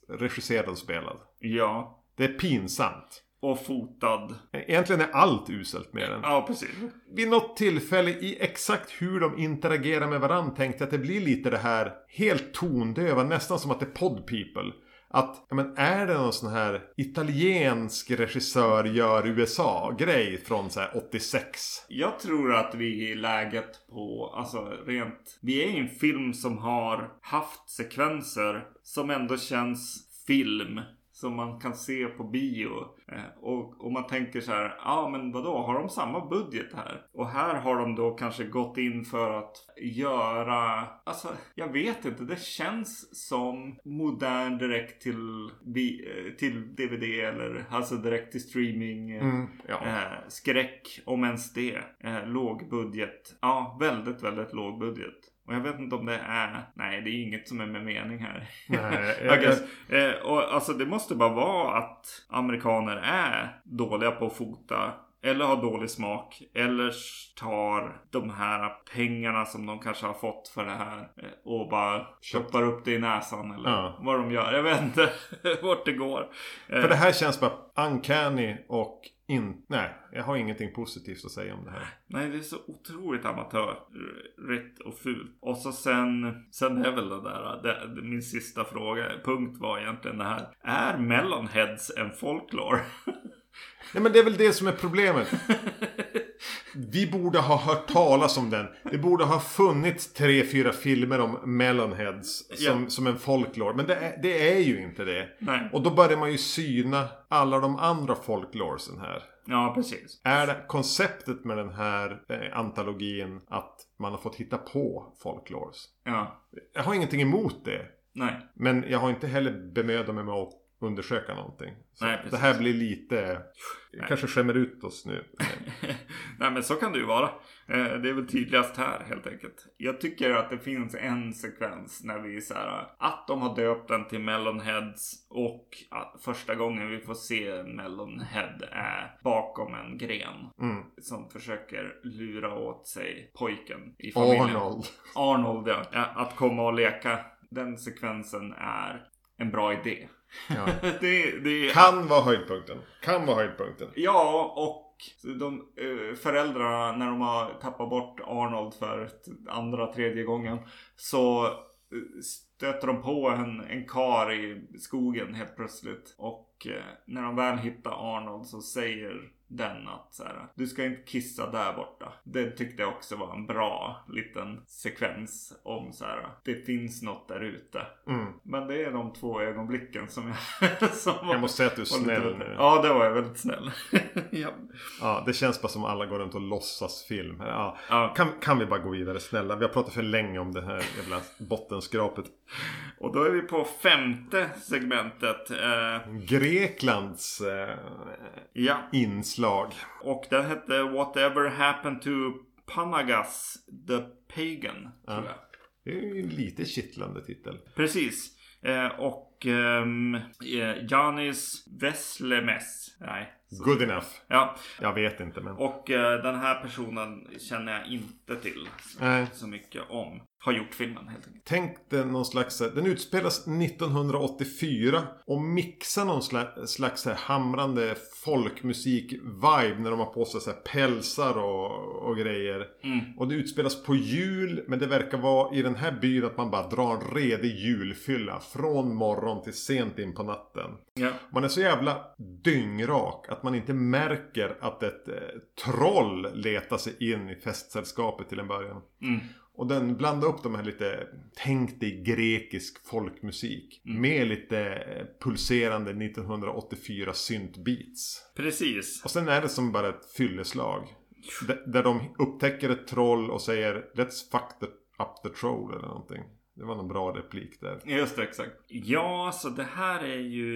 [SPEAKER 1] regisserad och spelad.
[SPEAKER 2] Ja.
[SPEAKER 1] Det är pinsamt.
[SPEAKER 2] Och fotad.
[SPEAKER 1] Egentligen är allt uselt med den.
[SPEAKER 2] Ja, precis.
[SPEAKER 1] Vid något tillfälle i exakt hur de interagerar med varandra tänkte jag att det blir lite det här helt tondöva, nästan som att det är pod people. Att, ja men är det någon sån här italiensk regissör gör USA-grej från så här 86?
[SPEAKER 2] Jag tror att vi är i läget på, alltså rent, vi är i en film som har haft sekvenser som ändå känns film. Som man kan se på bio. Eh, och, och man tänker så här, ja ah, men vadå, har de samma budget här? Och här har de då kanske gått in för att göra, alltså jag vet inte, det känns som modern direkt till, eh, till DVD eller alltså direkt till streaming. eh,
[SPEAKER 1] Mm, ja.
[SPEAKER 2] Eh, skräck, om ens det. Eh, låg budget. Ja, väldigt, väldigt låg budget. Och jag vet inte om det är... Nej, det är inget som är med mening här.
[SPEAKER 1] Nej, jag.
[SPEAKER 2] Eh, och alltså det måste bara vara att amerikaner är dåliga på att fota. Eller har dålig smak. Eller tar de här pengarna som de kanske har fått för det här. eh, Och bara stoppar upp det i näsan. Eller
[SPEAKER 1] Ja.
[SPEAKER 2] vad de gör. Jag vet inte vart det går. Eh,
[SPEAKER 1] för det här känns bara uncanny och in... Nej, jag har ingenting positivt att säga om det här.
[SPEAKER 2] Nej, det är så otroligt amatörrätt och fult. Och så sen, sen är väl det där, det, min sista fråga, punkt var egentligen det här. Är Melonheads en folklore?
[SPEAKER 1] Nej men det är väl det som är problemet. Vi borde ha hört talas om den. Det borde ha funnits tre, fyra filmer om Melonheads som,
[SPEAKER 2] Ja.
[SPEAKER 1] som en folklore. Men det är, det är ju inte det.
[SPEAKER 2] Nej.
[SPEAKER 1] Och då börjar man ju syna alla de andra folkloresen här.
[SPEAKER 2] Ja, precis.
[SPEAKER 1] Är det konceptet med den här eh, antologin att man har fått hitta på folklores?
[SPEAKER 2] Ja.
[SPEAKER 1] Jag har ingenting emot det.
[SPEAKER 2] Nej.
[SPEAKER 1] Men jag har inte heller bemödat mig med att undersöka någonting. Så
[SPEAKER 2] Nej,
[SPEAKER 1] det här blir lite... Jag kanske skämmer ut oss nu.
[SPEAKER 2] Nej men så kan det ju vara. Eh, Det är väl tydligast här helt enkelt. Jag tycker att det finns en sekvens när vi så här att de har döpt den till Melonheads och att första gången vi får se en Melonhead är bakom en gren
[SPEAKER 1] Mm.
[SPEAKER 2] som försöker lura åt sig pojken i familjen.
[SPEAKER 1] Arnold.
[SPEAKER 2] Arnold ja. Att komma och leka. Den sekvensen är en bra idé.
[SPEAKER 1] Ja.
[SPEAKER 2] det, det
[SPEAKER 1] Kan vara höjdpunkten. Kan vara höjdpunkten.
[SPEAKER 2] Ja, och de eh, föräldrarna när de har tappat bort Arnold för andra, tredje gången så stöter de på en, en kar i skogen helt plötsligt. Och eh, när de väl hittar Arnold så säger den att så här, du ska inte kissa där borta. Det tyckte jag också var en bra liten sekvens om så här, det finns något där ute.
[SPEAKER 1] Mm.
[SPEAKER 2] Men det är de två ögonblicken som jag... som var,
[SPEAKER 1] Jag måste säga att du är
[SPEAKER 2] lite
[SPEAKER 1] snäll
[SPEAKER 2] roligt.
[SPEAKER 1] nu.
[SPEAKER 2] Ja, det var jag väldigt snäll. ja.
[SPEAKER 1] Ja, det känns bara som alla går runt och låtsas film. Ja.
[SPEAKER 2] Ja.
[SPEAKER 1] Kan, kan vi bara gå vidare snälla? Vi har pratat för länge om det här jävla bottenskrapet.
[SPEAKER 2] Och då är vi på femte segmentet. Eh,
[SPEAKER 1] Greklands eh,
[SPEAKER 2] ja.
[SPEAKER 1] inslag.
[SPEAKER 2] Och den hette Whatever Happened to Panagas the Pagan.
[SPEAKER 1] Ja.
[SPEAKER 2] Tror jag.
[SPEAKER 1] Det är ju en lite kittlande titel.
[SPEAKER 2] Precis. Eh, och ehm, eh, Janis Veslemes. Nej. så-
[SPEAKER 1] Good enough.
[SPEAKER 2] Ja.
[SPEAKER 1] Jag vet inte men.
[SPEAKER 2] Och eh, den här personen känner jag inte till så,
[SPEAKER 1] Nej.
[SPEAKER 2] så mycket om. Har gjort filmen helt enkelt.
[SPEAKER 1] Tänk dig någon slags, den utspelas 1984 och mixar någon slags, slags här hamrande folkmusik-vibe när de har på sig så här pälsar och, och grejer.
[SPEAKER 2] Mm.
[SPEAKER 1] Och det utspelas på jul men det verkar vara i den här byn att man bara drar en redig julfylla från morgon till sent in på natten.
[SPEAKER 2] Ja.
[SPEAKER 1] Man är så jävla dyngrak att man inte märker att ett eh, troll letar sig in i festsällskapet till en början.
[SPEAKER 2] Mm.
[SPEAKER 1] Och den blandar upp de här lite, tänk dig grekisk folkmusik. Med lite eh, pulserande 1984 syntbeats.
[SPEAKER 2] Precis.
[SPEAKER 1] Och sen är det som bara ett fylleslag. Där de upptäcker ett troll och säger Let's fuck the, up the troll eller någonting. Det var någon bra replik där.
[SPEAKER 2] Just det, exakt. Ja, så det här är ju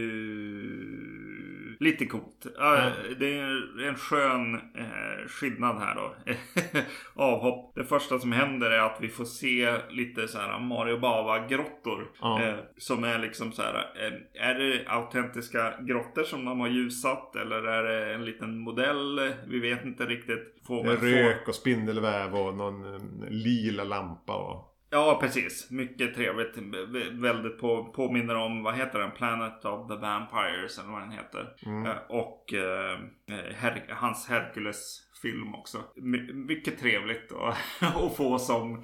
[SPEAKER 2] lite coolt.
[SPEAKER 1] Mm.
[SPEAKER 2] Det är en skön eh, skillnad här då. Avhopp. Det första som händer är att vi får se lite så här Mario Bava-grottor. Eh, som är liksom så här. Eh, är det autentiska grottor som de har ljusat? Eller är det en liten modell? Vi vet inte riktigt. Får
[SPEAKER 1] rök och spindelväv och någon lila lampa och...
[SPEAKER 2] Ja, precis. Mycket trevligt. Vä- Väldigt på, påminner om, vad heter den? Planet of the Vampires eller vad den heter.
[SPEAKER 1] Mm.
[SPEAKER 2] Eh, Och eh, Her- hans Hercules-film också. My- mycket trevligt att, få som,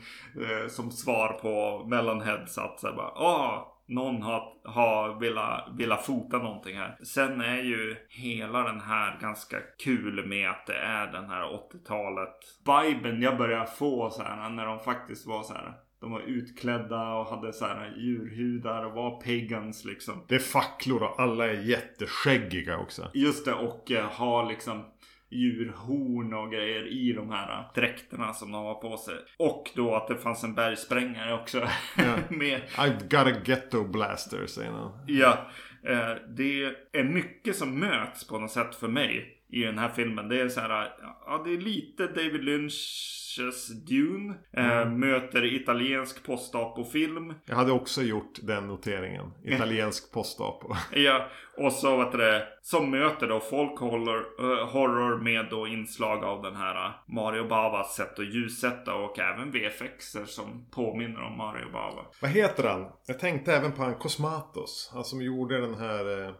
[SPEAKER 2] eh, som svar på Melonheads att så bara, ah, någon har, har velat, velat fota någonting här. Sen är ju hela den här ganska kul med att det är den här 80-talet viben jag börjar få så här när de faktiskt var så här. De var utklädda och hade så här djurhudar och var pagans liksom.
[SPEAKER 1] Det är facklor och alla är jätteskäggiga också.
[SPEAKER 2] Just det och eh, ha liksom djurhorn och grejer i de här dräkterna som de har på sig. Och då att det fanns en bergsprängare också.
[SPEAKER 1] Ja.
[SPEAKER 2] med
[SPEAKER 1] I've got a ghetto blaster säger han.
[SPEAKER 2] Ja, eh, det är mycket som möts på något sätt för mig i den här filmen. Det är så här, ja det är lite David Lynch's Dune. Eh, Möter italiensk postapofilm.
[SPEAKER 1] Jag hade också gjort den noteringen. Italiensk postapo.
[SPEAKER 2] Ja, och så vad det, som möter då folk horror, eh, horror med då inslag av den här eh, Mario Bavas sätt att ljussätta och även VFXer som påminner om Mario Bava.
[SPEAKER 1] Vad heter han? Jag tänkte även på han Cosmatos. Han som gjorde den här... Eh,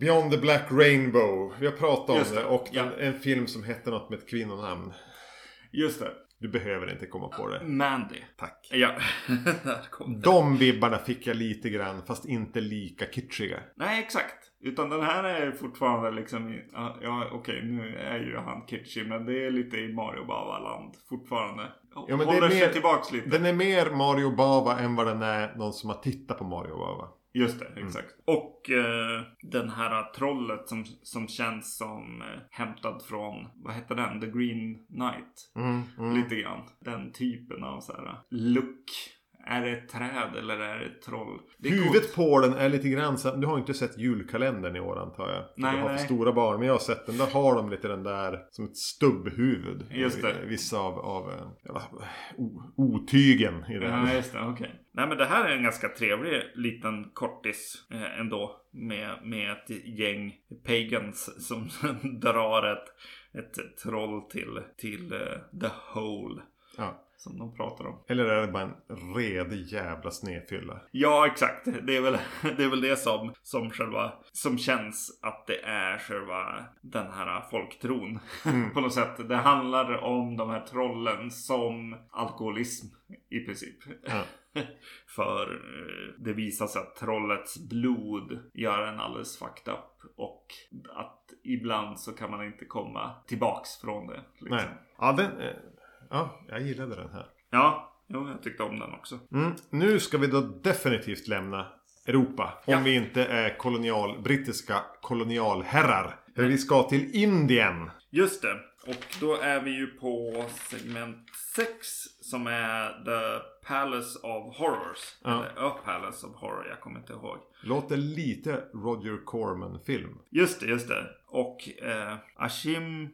[SPEAKER 1] Beyond the Black Rainbow. Vi har pratat om det.
[SPEAKER 2] det,
[SPEAKER 1] Och
[SPEAKER 2] ja.
[SPEAKER 1] en, en film som hette något med ett kvinnonamn.
[SPEAKER 2] Just det,
[SPEAKER 1] Du behöver inte komma på det.
[SPEAKER 2] Mandy.
[SPEAKER 1] Tack.
[SPEAKER 2] Ja.
[SPEAKER 1] De vibbarna fick jag lite grann. Fast inte lika kitschiga.
[SPEAKER 2] Nej, exakt. Utan den här är fortfarande liksom ja, ja okej nu är ju han kitschig men det är lite i Mario Bava-land fortfarande.
[SPEAKER 1] Ja, men det är
[SPEAKER 2] Håller sig
[SPEAKER 1] mer-
[SPEAKER 2] tillbaks lite.
[SPEAKER 1] Den är mer Mario Bava än vad den är någon som har tittat på Mario Bava.
[SPEAKER 2] Just det, exakt. Och eh, den här trollet som, som känns som eh, hämtad från, vad heter den? The Green Knight.
[SPEAKER 1] Mm, mm.
[SPEAKER 2] Lite grann. Den typen av så här look. Är det ett träd eller är det ett troll? Det
[SPEAKER 1] Huvudet på den är lite grann så Du har inte sett julkalendern i år antar jag.
[SPEAKER 2] Nej,
[SPEAKER 1] du har för
[SPEAKER 2] nej.
[SPEAKER 1] stora barn. Men jag har sett den. Där har de lite den där som ett stubbhuvud.
[SPEAKER 2] Just det.
[SPEAKER 1] Vissa av, av eh, ja, otygen i den.
[SPEAKER 2] Ja, just det. Okej. Nej, men det här är en ganska trevlig liten kortis eh, ändå. Med, med ett gäng pagans som drar ett, ett troll till, till eh, the hole.
[SPEAKER 1] Ja
[SPEAKER 2] som de pratar om.
[SPEAKER 1] Eller är det bara en redig jävla snedfylla?
[SPEAKER 2] Ja, exakt. Det är väl det, är väl det som, som, själva, som känns att det är själva den här folktron. på något sätt. Det handlar om de här trollen som alkoholism i princip.
[SPEAKER 1] Ja.
[SPEAKER 2] För eh, det visar sig att trollets blod gör en alldeles fucked up. Och att ibland så kan man inte komma tillbaks från det. Liksom.
[SPEAKER 1] Nej. Ja, den, eh, ja, jag gillade den här.
[SPEAKER 2] Ja, jo, jag tyckte om den också.
[SPEAKER 1] Mm. Nu ska vi då definitivt lämna Europa. Om
[SPEAKER 2] Ja.
[SPEAKER 1] vi inte är kolonial, brittiska kolonialherrar. För vi ska till Indien.
[SPEAKER 2] Just det. Och då är vi ju på segment 6 som är The Palace of Horrors.
[SPEAKER 1] Ja.
[SPEAKER 2] Eller A Palace of Horror, jag kommer inte ihåg.
[SPEAKER 1] Låter lite Roger Corman-film.
[SPEAKER 2] Just det, just det. Och eh, Ashim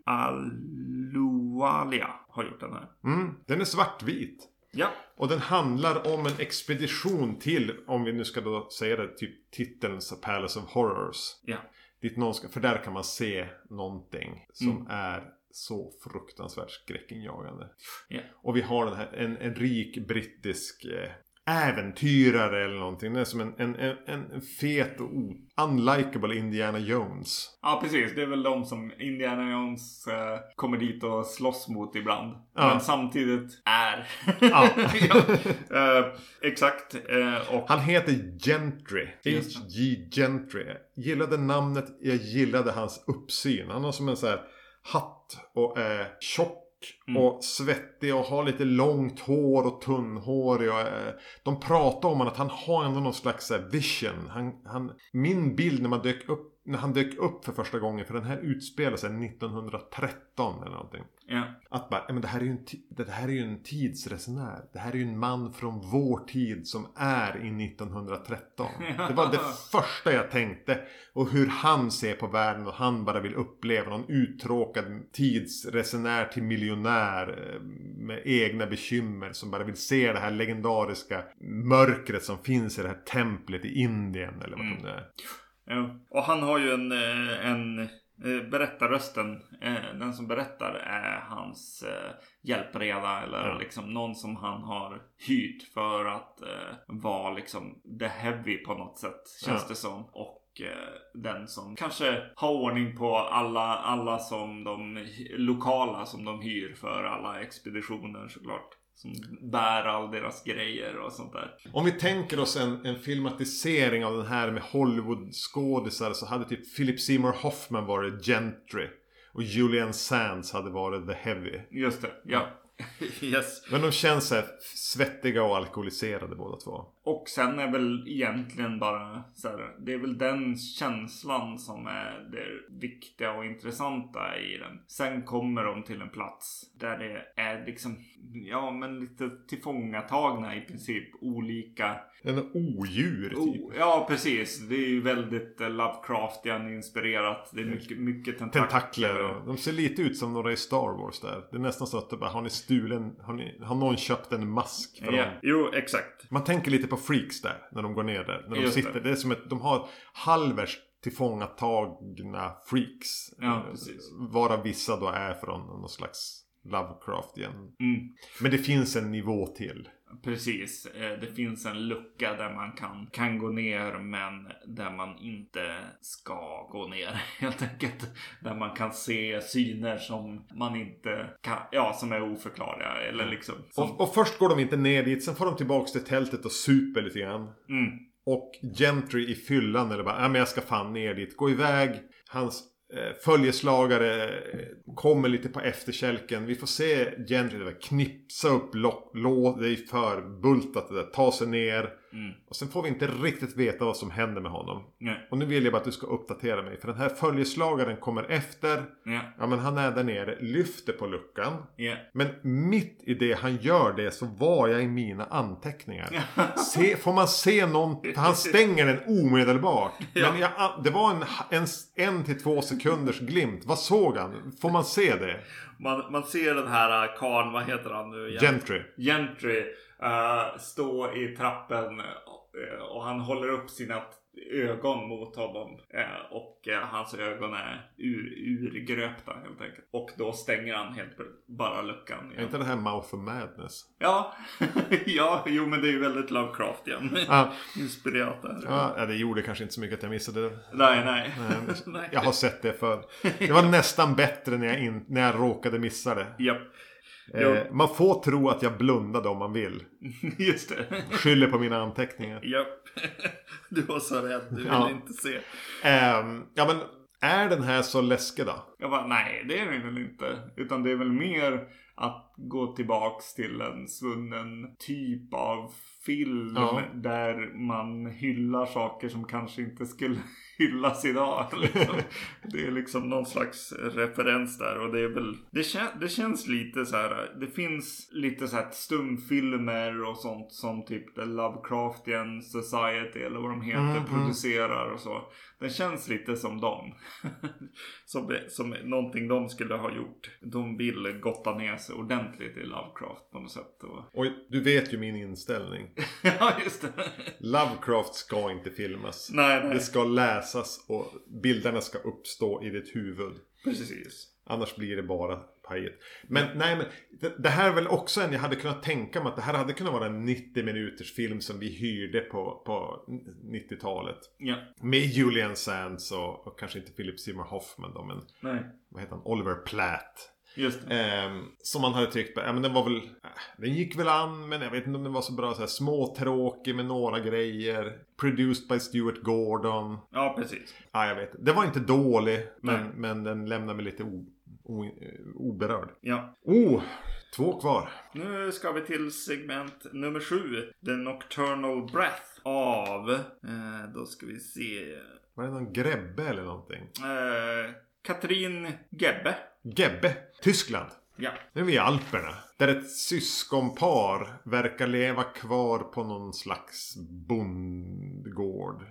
[SPEAKER 2] Aluwalia har gjort den här.
[SPEAKER 1] Mm. Den är svartvit.
[SPEAKER 2] Ja,
[SPEAKER 1] Och den handlar om en expedition till, om vi nu ska då säga det, typ titeln Palace of Horrors.
[SPEAKER 2] ja.
[SPEAKER 1] Dit någon ska, för där kan man se någonting som är så fruktansvärt skräckinjagande.
[SPEAKER 2] Ja.
[SPEAKER 1] Och vi har den här, en, en rik brittisk eh, äventyrare eller någonting. Den är som en, en, en, fet och unlikable Indiana Jones.
[SPEAKER 2] Ja, precis. Det är väl de som Indiana Jones eh, kommer dit och slåss mot ibland.
[SPEAKER 1] Ja.
[SPEAKER 2] Men samtidigt är.
[SPEAKER 1] Ja.
[SPEAKER 2] ja. Eh, exakt. Eh, och
[SPEAKER 1] Han heter Gentry.
[SPEAKER 2] Det.
[SPEAKER 1] H.G. Gentry. Jag gillade namnet, jag gillade hans uppsyn. Han har som en så här hatt och är tjock
[SPEAKER 2] Mm.
[SPEAKER 1] och svettig och har lite långt hår och tunnhårig. Och, eh, de pratar om att han har ändå någon slags här, vision. Han, han, min bild när, man dök upp, när han dök upp för första gången, för den här utspelar sig 1913 eller någonting.
[SPEAKER 2] ja.
[SPEAKER 1] Att bara, ja, men det här är ju en, det här är ju en tidsresenär. Det här är ju en man från vår tid som är i 1913. Det var det första jag tänkte. Och hur han ser på världen och han bara vill uppleva någon uttråkad tidsresenär till miljonär eh, med egna bekymmer som bara vill se det här legendariska mörkret som finns i det här templet i Indien eller vad
[SPEAKER 2] Mm.
[SPEAKER 1] det är.
[SPEAKER 2] Och han har ju en, eh, en eh, berättarrösten. eh, Den som berättar är hans hjälpreda eller
[SPEAKER 1] Ja.
[SPEAKER 2] liksom någon som han har hyrt för att vara liksom the heavy på något sätt. Känns
[SPEAKER 1] Ja.
[SPEAKER 2] det som. Och den som kanske har ordning på alla, alla som de lokala som de hyr för alla expeditioner såklart. Som bär all deras grejer och sånt där.
[SPEAKER 1] Om vi tänker oss en, en filmatisering av den här med Hollywood-skådisar så hade typ Philip Seymour Hoffman varit Gentry. Och Julian Sands hade varit The Heavy.
[SPEAKER 2] Just det, ja. yes.
[SPEAKER 1] Men de känns så här svettiga och alkoholiserade båda två.
[SPEAKER 2] Och sen är väl egentligen bara så här, Det är väl den känslan som är det viktiga och intressanta i den. Sen kommer de till en plats där det är liksom, ja men lite tillfångatagna i princip olika.
[SPEAKER 1] En odjur typ.
[SPEAKER 2] Oh, ja precis, det är ju väldigt eh, Lovecraftian inspirerat. Det är mycket, mycket tentakler.
[SPEAKER 1] Tentakler. och- De ser lite ut som några i Star Wars där. Det är nästan så att det bara, har ni stulen, har, ni, har någon köpt en mask för
[SPEAKER 2] Ja,
[SPEAKER 1] dem?
[SPEAKER 2] jo exakt.
[SPEAKER 1] Man tänker lite på Freaks där, när de går ner där. När de
[SPEAKER 2] Just det.
[SPEAKER 1] sitter. Det. är som att de har halvers tillfångatagna freaks.
[SPEAKER 2] Ja, precis.
[SPEAKER 1] Varav vissa då är från någon slags Lovecraftian.
[SPEAKER 2] Mm.
[SPEAKER 1] Men det finns en nivå till.
[SPEAKER 2] Precis. Eh, Det finns en lucka där man kan, kan gå ner men där man inte ska gå ner helt enkelt. Där man kan se syner som man inte kan, ja som är oförklarliga eller liksom. Som,
[SPEAKER 1] Och, och först går de inte ner dit, sen får de tillbaks till tältet och super lite grann.
[SPEAKER 2] mm,
[SPEAKER 1] Och Gentry i fyllan eller bara, ja men jag ska fan ner dit. Gå iväg. Hans Eh, följeslagare kommer lite på efterkälken. Vi får se Gentry där, knipsa upp lock, lå, det är förbultat det där, ta sig ner
[SPEAKER 2] mm,
[SPEAKER 1] Och sen får vi inte riktigt veta vad som händer med honom.
[SPEAKER 2] nej,
[SPEAKER 1] Och nu vill jag bara att du ska uppdatera mig. För den här följeslagaren kommer efter.
[SPEAKER 2] ja,
[SPEAKER 1] Ja men han är där nere, lyfter på luckan.
[SPEAKER 2] ja.
[SPEAKER 1] Men mitt i det han gör det så var jag i mina anteckningar. Se, får man se någon, han stänger den omedelbart.
[SPEAKER 2] Ja.
[SPEAKER 1] Men jag, det var en, en, en till två sekunders glimt. Vad såg han? Får man se det?
[SPEAKER 2] Man, man ser den här uh, karln, vad heter han nu igen?
[SPEAKER 1] Gentry.
[SPEAKER 2] Gentry eh, stå i trappen eh, och han håller upp sina ögon mot honom. Eh, och eh, hans ögon är ur, urgröpta helt enkelt. Och då stänger han helt bara luckan.
[SPEAKER 1] Är inte det här Mouth of Madness?
[SPEAKER 2] Ja, ja, jo men det är ju väldigt Lovecraft igen.
[SPEAKER 1] Ja.
[SPEAKER 2] Inspirerat där.
[SPEAKER 1] Ja, det gjorde kanske inte så mycket att jag missade det.
[SPEAKER 2] Nej, nej.
[SPEAKER 1] nej jag har sett det för. Det var nästan bättre när jag, in, när jag råkade missa det.
[SPEAKER 2] Japp.
[SPEAKER 1] Eh, man får tro att jag blundade om man vill.
[SPEAKER 2] Just det.
[SPEAKER 1] Skyller på mina anteckningar.
[SPEAKER 2] Japp. Du var så rädd. Du ville
[SPEAKER 1] Ja.
[SPEAKER 2] inte se.
[SPEAKER 1] Eh, ja men är den här så läskig då?
[SPEAKER 2] Jag bara, nej det är det väl inte. Utan det är väl mer att gå tillbaks till en svunnen typ av film.
[SPEAKER 1] Ja.
[SPEAKER 2] Där man hyllar saker som kanske inte skulle hyllas idag. Liksom. Det är liksom någon slags referens där. Och det är väl, det, kän, det känns lite så här. Det finns lite så här stumfilmer och sånt som typ The Lovecraftian Society eller vad de heter
[SPEAKER 1] Mm, mm.
[SPEAKER 2] producerar och så. Den känns lite som dem. som, som någonting de skulle ha gjort. De vill gotta ner sig ordentligt i Lovecraft på något sätt. Och...
[SPEAKER 1] Och du vet ju min inställning.
[SPEAKER 2] ja, just det.
[SPEAKER 1] Lovecraft ska inte filmas.
[SPEAKER 2] nej, nej.
[SPEAKER 1] Det ska läsas och bilderna ska uppstå i ditt huvud.
[SPEAKER 2] Precis.
[SPEAKER 1] Annars blir det bara pajigt. Men nej men det, det här är väl också en jag hade kunnat tänka mig att det här hade kunnat vara en 90 minuters film som vi hyrde på, på 90-talet.
[SPEAKER 2] Ja.
[SPEAKER 1] Med Julian Sands och, och kanske inte Philip Seymour Hoffman då men
[SPEAKER 2] Nej.
[SPEAKER 1] vad heter han? Oliver Platt.
[SPEAKER 2] Just det.
[SPEAKER 1] Ehm, som man hade tyckt, ja men den var väl, äh, den gick väl an men jag vet inte om den var så bra så här småtråkig med några grejer. Produced by Stuart Gordon.
[SPEAKER 2] Ja, precis.
[SPEAKER 1] Ja, jag vet. Det var inte dålig men,
[SPEAKER 2] Nej.
[SPEAKER 1] men den lämnar mig lite o, o, eh, oberörd.
[SPEAKER 2] Ja.
[SPEAKER 1] Oh, två kvar.
[SPEAKER 2] Nu ska vi till segment nummer sju. The Nocturnal Breath av... Eh, då ska vi se.
[SPEAKER 1] Var det någon Grebbe eller någonting?
[SPEAKER 2] Eh, Katrin Gebbe.
[SPEAKER 1] Gebbe, Tyskland.
[SPEAKER 2] Ja.
[SPEAKER 1] Nu är vi i Alperna. Där ett syskonpar verkar leva kvar på någon slags bondgård.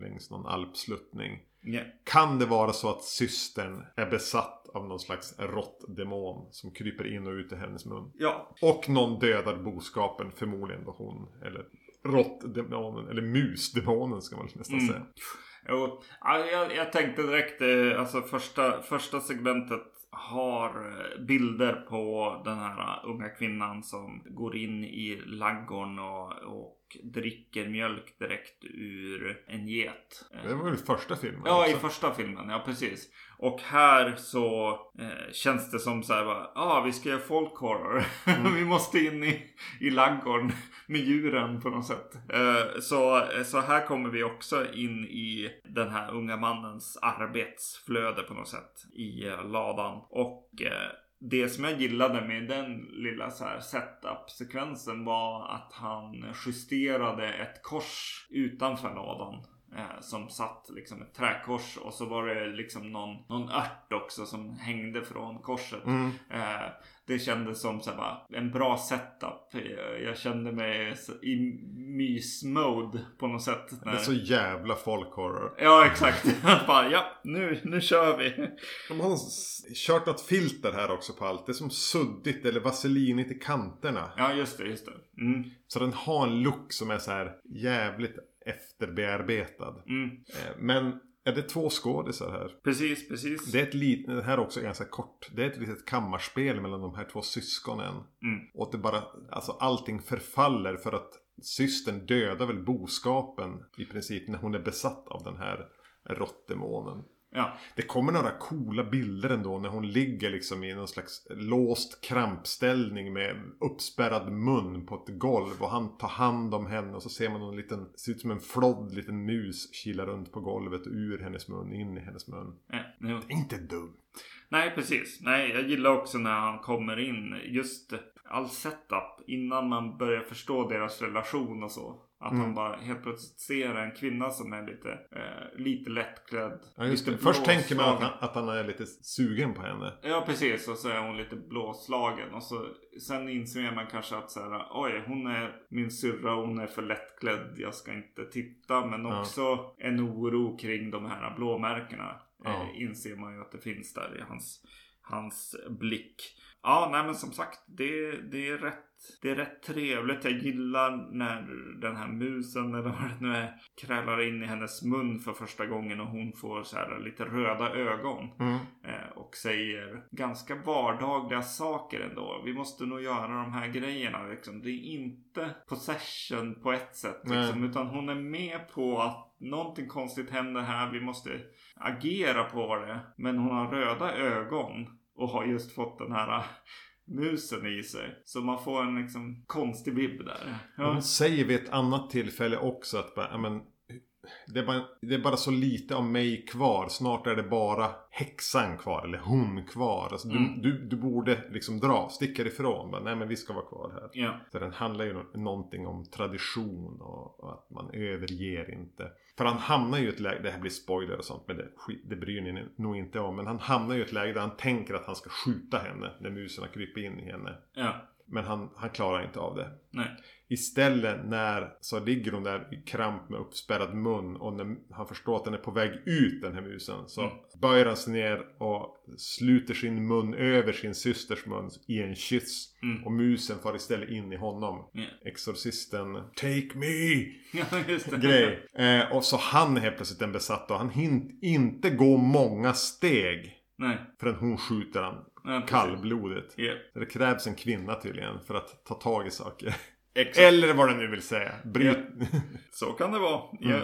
[SPEAKER 1] Längs någon alpsluttning.
[SPEAKER 2] ja.
[SPEAKER 1] Kan det vara så att systern är besatt av någon slags råttdemon som kryper in och ut i hennes mun?
[SPEAKER 2] Ja.
[SPEAKER 1] Och någon dödar boskapen, förmodligen då hon. Eller råttdemonen, eller musdemonen ska man nästan
[SPEAKER 2] Mm.
[SPEAKER 1] säga.
[SPEAKER 2] Jo, ja, jag, jag tänkte direkt, eh, alltså första, första segmentet har eh, bilder på den här eh, unga kvinnan som går in i laggården och, och dricker mjölk direkt ur en get.
[SPEAKER 1] Det var väl första filmen
[SPEAKER 2] Ja, i
[SPEAKER 1] också.
[SPEAKER 2] första filmen. Ja, precis. Och här så eh, känns det som så här bara, ja, ah, vi ska göra folk horror. vi måste in i, i laggården med djuren på något sätt. Eh, så, så här kommer vi också in i den här unga mannens arbetsflöde på något sätt i eh, ladan. Och eh, det som jag gillade med den lilla så här setup-sekvensen var att han justerade ett kors utanför ladan. Eh, som satt liksom ett träkors och så var det liksom någon, någon ört också som hängde från korset.
[SPEAKER 1] Mm.
[SPEAKER 2] Eh, det kändes som så här, en bra setup. Jag, kände mig i mys-mode på något sätt.
[SPEAKER 1] Det
[SPEAKER 2] När...
[SPEAKER 1] är så jävla folkhorror.
[SPEAKER 2] Ja exakt. Bara, ja nu, nu kör vi.
[SPEAKER 1] De har kört något filter här också på allt. Det är som suddigt eller vaselinigt i kanterna.
[SPEAKER 2] Ja just det, just det. Mm,
[SPEAKER 1] Så den har en look som är så här jävligt efterbearbetad.
[SPEAKER 2] mm.
[SPEAKER 1] Eh, Men är det två skådisar här?
[SPEAKER 2] Precis, precis.
[SPEAKER 1] Det är ett litet, det här är också ganska kort. Det är ett litet kammarspel mellan de här två syskonen.
[SPEAKER 2] Mm.
[SPEAKER 1] Och det bara, alltså allting förfaller för att systern dödar väl boskapen i princip när hon är besatt av den här råttdemonen.
[SPEAKER 2] Ja,
[SPEAKER 1] Det kommer några coola bilder ändå när hon ligger liksom i någon slags låst krampställning med uppspärrad mun på ett golv och han tar hand om henne och så ser man en liten, ser ut som en flodd liten mus kila runt på golvet ur hennes mun, in i hennes mun.
[SPEAKER 2] jo.
[SPEAKER 1] Det är inte dumt.
[SPEAKER 2] Nej, precis. Nej, jag gillar också när han kommer in. Just all setup innan man börjar förstå deras relation och så. Att
[SPEAKER 1] Mm.
[SPEAKER 2] han bara helt plötsligt ser en kvinna som är lite, eh, lite lättklädd.
[SPEAKER 1] Ja,
[SPEAKER 2] lite
[SPEAKER 1] Först tänker man att
[SPEAKER 2] blåslagen.
[SPEAKER 1] han, att han är lite sugen på henne.
[SPEAKER 2] Ja precis och så är hon lite blåslagen och så sen inser man kanske att så här, oj hon är min syrra hon är för lättklädd jag ska inte titta men
[SPEAKER 1] Ja.
[SPEAKER 2] också en oro kring de här blåmärkena
[SPEAKER 1] Ja.
[SPEAKER 2] eh, inser man ju att det finns där i hans hans blick. Ja, nej men som sagt, det, det är rätt det är rätt trevligt. Jag gillar när den här musen eller vad det nu är krälar in i hennes mun för första gången och hon får så här lite röda ögon.
[SPEAKER 1] Mm.
[SPEAKER 2] Eh, och säger ganska vardagliga saker ändå. Vi måste nog göra de här grejerna. Liksom. Det är inte possession på ett sätt. Liksom, utan hon är med på att någonting konstigt händer här. Vi måste agera på det. Men hon har röda ögon. Och har just fått den här musen i sig. Så man får en liksom konstig vibb där.
[SPEAKER 1] Ja. Hon säger vid ett annat tillfälle också att bara, men, det, är bara, det är bara så lite av mig kvar. Snart är det bara häxan kvar. Eller hon kvar. Alltså, mm. du, du, du, borde liksom dra, sticka ifrån. Bara, Nej men vi ska vara kvar här.
[SPEAKER 2] Ja.
[SPEAKER 1] Så den handlar ju någonting om tradition och, och, att man överger inte. För han hamnar ju i ett läge, det här blir spoiler och sånt men det, det bryr ni nog inte om. Men han hamnar ju i ett läge där han tänker att han ska skjuta henne när musen har krypit in i henne.
[SPEAKER 2] Ja.
[SPEAKER 1] Men han, han klarar inte av det.
[SPEAKER 2] Nej.
[SPEAKER 1] Istället när så ligger hon där i kramp med uppspärrad mun och när han förstår att den är på väg ut den här musen så mm. böjer han sig ner och sluter sin mun över sin systers mun i en kyss.
[SPEAKER 2] Mm.
[SPEAKER 1] Och musen far istället in i honom.
[SPEAKER 2] Yeah.
[SPEAKER 1] Exorcisten Take me! Grej. Eh, och så han är helt plötsligt en besatt och han hinner inte gå många steg.
[SPEAKER 2] Nej.
[SPEAKER 1] Förrän hon skjuter han
[SPEAKER 2] Ja,
[SPEAKER 1] kallblodigt.
[SPEAKER 2] Yeah.
[SPEAKER 1] Det krävs en kvinna tydligen för att ta tag i saker.
[SPEAKER 2] Exakt.
[SPEAKER 1] Eller vad den nu vill säga. Bryt...
[SPEAKER 2] Så kan det vara.
[SPEAKER 1] Mm.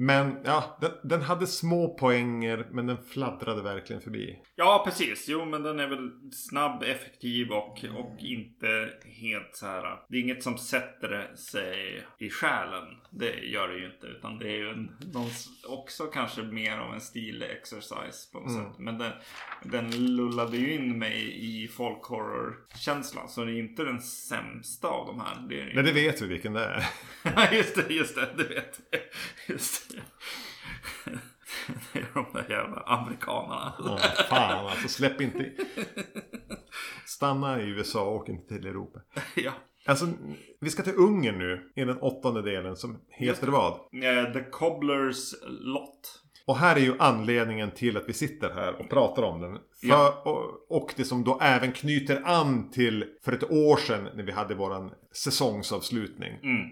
[SPEAKER 1] Men ja, den, den, hade små poänger men den fladdrade verkligen förbi.
[SPEAKER 2] Ja, precis. Jo, men den är väl snabb, effektiv och, och inte helt så här. Det är inget som sätter sig i själen. Det gör det ju inte. Utan det är ju en, också kanske mer av en stil exercise på något
[SPEAKER 1] Mm.
[SPEAKER 2] sätt. Men den, den lullade ju in mig i folkhorror-känslan. Så det är inte den sämsta av de här. Det
[SPEAKER 1] Nej, det vet vi vilken det är.
[SPEAKER 2] Ja, just det, just det, det vet jag. Just det. Det är de där jävla amerikanerna.
[SPEAKER 1] Ja, fan alltså, släpp inte... Stanna i USA och åk inte till Europa.
[SPEAKER 2] Ja.
[SPEAKER 1] Alltså, vi ska till Ungern nu i den åttonde delen som heter vad?
[SPEAKER 2] Eh, The Cobblers Lot.
[SPEAKER 1] Och här är ju anledningen till att vi sitter här och pratar om den. För,
[SPEAKER 2] Ja.
[SPEAKER 1] och, och det som då även knyter an till för ett år sedan när vi hade våran säsongsavslutning.
[SPEAKER 2] Mm.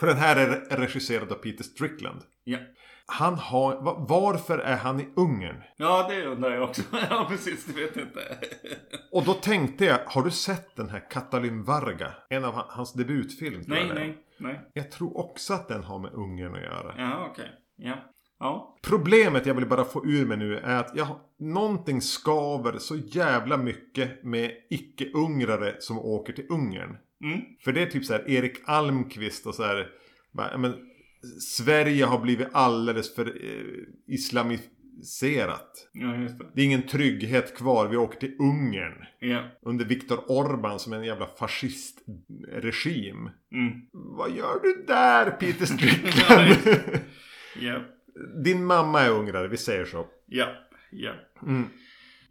[SPEAKER 1] För den här är regisserad av Peter Strickland.
[SPEAKER 2] Ja.
[SPEAKER 1] Han har, va- varför är han i Ungern?
[SPEAKER 2] ja, det undrar jag också. Ja, precis. Det vet jag inte.
[SPEAKER 1] Och då tänkte jag, har du sett den här Katalin Varga? En av han- hans debutfilm
[SPEAKER 2] Nej,
[SPEAKER 1] jag
[SPEAKER 2] nej, nej.
[SPEAKER 1] Jag tror också att den har med Ungern att göra.
[SPEAKER 2] Ja, okej. Ja. Ja.
[SPEAKER 1] Problemet jag vill bara få ur mig nu är att jag, någonting skaver så jävla mycket med icke-ungrare som åker till Ungern.
[SPEAKER 2] Mm.
[SPEAKER 1] För det är typ så här Erik Almqvist och så här. bara, Men, Sverige har blivit alldeles för eh, islamiserat.
[SPEAKER 2] Ja, just det.
[SPEAKER 1] Det är ingen trygghet kvar. Vi åker till Ungern.
[SPEAKER 2] Ja.
[SPEAKER 1] Under Viktor Orban som är en jävla fascistregim.
[SPEAKER 2] Mm.
[SPEAKER 1] Vad gör du där Peter Strickland?
[SPEAKER 2] Ja.
[SPEAKER 1] Din mamma är ungrare, vi säger så.
[SPEAKER 2] Ja. Ja.
[SPEAKER 1] Mm.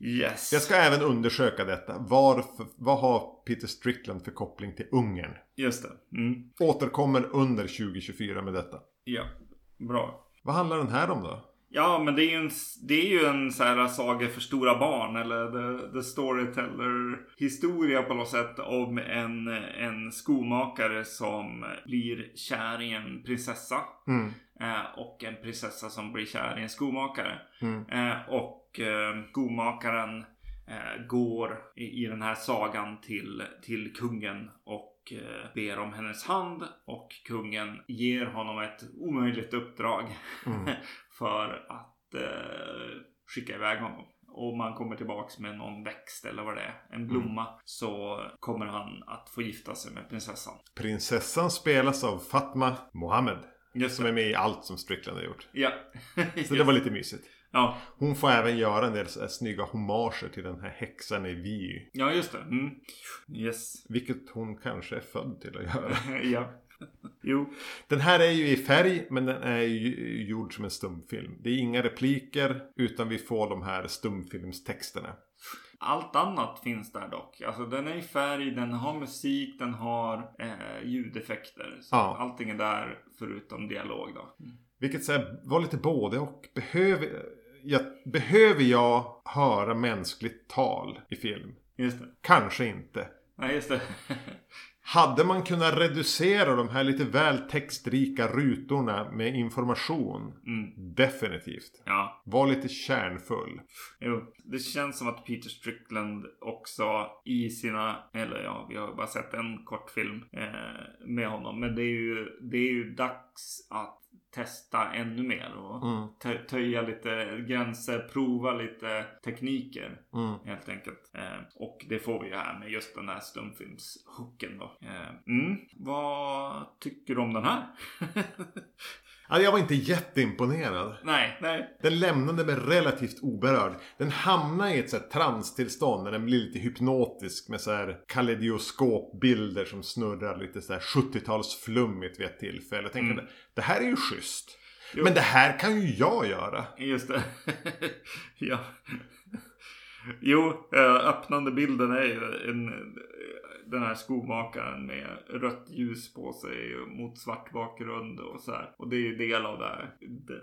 [SPEAKER 2] Yes.
[SPEAKER 1] Jag ska även undersöka detta. Varför, vad har Peter Strickland för koppling till Ungern?
[SPEAKER 2] Just det. Mm.
[SPEAKER 1] Återkommer under 2024 med detta.
[SPEAKER 2] Ja. Bra.
[SPEAKER 1] Vad handlar den här om då?
[SPEAKER 2] Ja, men det är ju en, det är ju en så här saga för stora barn. Eller the, the storyteller historia på något sätt. Om en, en skomakare som blir kär i en prinsessa.
[SPEAKER 1] Mm.
[SPEAKER 2] Eh, och en prinsessa som blir kär i en skomakare.
[SPEAKER 1] Mm.
[SPEAKER 2] Eh, och eh, skomakaren eh, går i, i den här sagan till, till kungen och eh, ber om hennes hand. Och kungen ger honom ett omöjligt uppdrag
[SPEAKER 1] Mm.
[SPEAKER 2] för att eh, skicka iväg honom. Och man kommer tillbaks med någon växt eller vad det är, en blomma, så kommer han att få gifta sig med prinsessan.
[SPEAKER 1] Prinsessan spelas av Fatma Mohammed.
[SPEAKER 2] Just
[SPEAKER 1] Som är med i allt som Strickland har gjort.
[SPEAKER 2] Ja.
[SPEAKER 1] Så det var lite mysigt.
[SPEAKER 2] Ja.
[SPEAKER 1] Hon får även göra en del så här snygga homager till den här häxan i Vy.
[SPEAKER 2] ja, just det. Mm. Yes.
[SPEAKER 1] Vilket hon kanske är född till att göra.
[SPEAKER 2] ja. Jo.
[SPEAKER 1] Den här är ju i färg men den är ju gjord som en stumfilm. Det är inga repliker utan vi får de här stumfilmstexterna.
[SPEAKER 2] Allt annat finns där dock. Alltså den är i färg, den har musik, den har eh, ljudeffekter. Så
[SPEAKER 1] Ja.
[SPEAKER 2] allting är där förutom dialog då.
[SPEAKER 1] Vilket så här, var lite både och. Behöver... jag, behöver jag höra mänskligt tal i film?
[SPEAKER 2] Just det.
[SPEAKER 1] Kanske inte.
[SPEAKER 2] Nej, just det.
[SPEAKER 1] Hade man kunnat reducera de här lite väl textrika rutorna med information?
[SPEAKER 2] Mm.
[SPEAKER 1] Definitivt.
[SPEAKER 2] Ja,
[SPEAKER 1] Var lite kärnfull.
[SPEAKER 2] jo. Det känns som att Peter Strickland också i sina, eller ja, vi har bara sett en kortfilm eh, med honom. Men det är ju, det är ju dags att testa ännu mer och
[SPEAKER 1] Mm.
[SPEAKER 2] tö- töja lite gränser, prova lite tekniker.
[SPEAKER 1] Mm.
[SPEAKER 2] Helt enkelt. Eh, och det får vi ju här med just den här stumfilmshooken då. Eh, mm. Vad tycker du om den här?
[SPEAKER 1] Ja, jag var inte jätteimponerad.
[SPEAKER 2] nej, nej.
[SPEAKER 1] Den lämnade mig relativt oberörd. Den hamnade i ett så här transtillstånd när den blir lite hypnotisk med så här kaleidoskopbilder som snurrar lite så här 70-talsflummigt vid ett tillfälle. Jag tänkte,
[SPEAKER 2] Mm.
[SPEAKER 1] det här är ju schysst.
[SPEAKER 2] Jo.
[SPEAKER 1] Men det här kan ju jag göra.
[SPEAKER 2] Just det. ja. Jo, eh, öppnande bilden är ju en, den här skomakaren med rött ljus på sig mot svart bakgrund och så här. Och det är ju del av det här,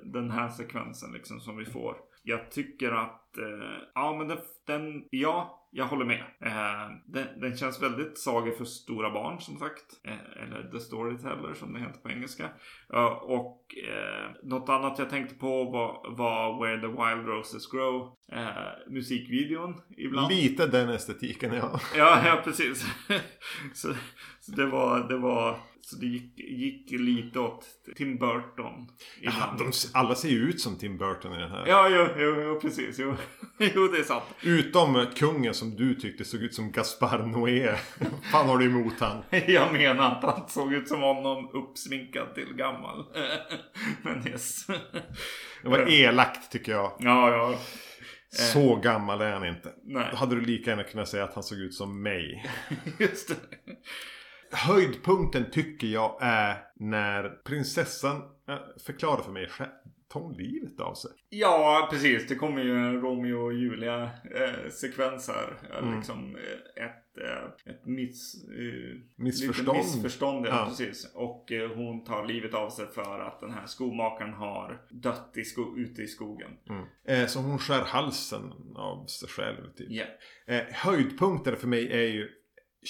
[SPEAKER 2] den här sekvensen liksom som vi får. Jag tycker att, eh, ja men den, den, ja, jag håller med. Eh, den, den känns väldigt saga för stora barn som sagt. Eh, eller The Storyteller som det heter på engelska. Ja, och eh, något annat jag tänkte på var, var Where the Wild Roses Grow. Eh, musikvideon ibland.
[SPEAKER 1] Lite den estetiken, ja.
[SPEAKER 2] Ja, ja precis. så, så det var, det var, så det gick, gick lite åt Tim Burton.
[SPEAKER 1] ja de, alla ser ju ut som Tim Burton i den här.
[SPEAKER 2] Ja, jo, jo, jo, precis. Jo. jo, det är sant.
[SPEAKER 1] Utom kungen som du tyckte såg ut som Gaspar Noé. fan har du emot han?
[SPEAKER 2] Jag menar att han såg ut som honom uppsminkad till gammal. Men yes.
[SPEAKER 1] Det var elakt tycker jag.
[SPEAKER 2] Ja, ja.
[SPEAKER 1] Så gammal är han inte.
[SPEAKER 2] Nej.
[SPEAKER 1] Då hade du lika gärna kunnat säga att han såg ut som mig.
[SPEAKER 2] Just det.
[SPEAKER 1] Höjdpunkten tycker jag är när prinsessan eh, förklarar för mig själv. Tar hon livet av sig?
[SPEAKER 2] Ja, precis. Det kommer ju en Romeo och Julia eh, här. Eh,
[SPEAKER 1] Mm.
[SPEAKER 2] Liksom eh, ett, eh, ett miss, eh,
[SPEAKER 1] Missförstånd.
[SPEAKER 2] Missförstånd, ja, precis. Och hon tar livet av sig för att den här skomakaren har dött i sko- ute i skogen.
[SPEAKER 1] Mm. Så hon skär halsen av sig själv. Typ. Eh, höjdpunkten för mig är ju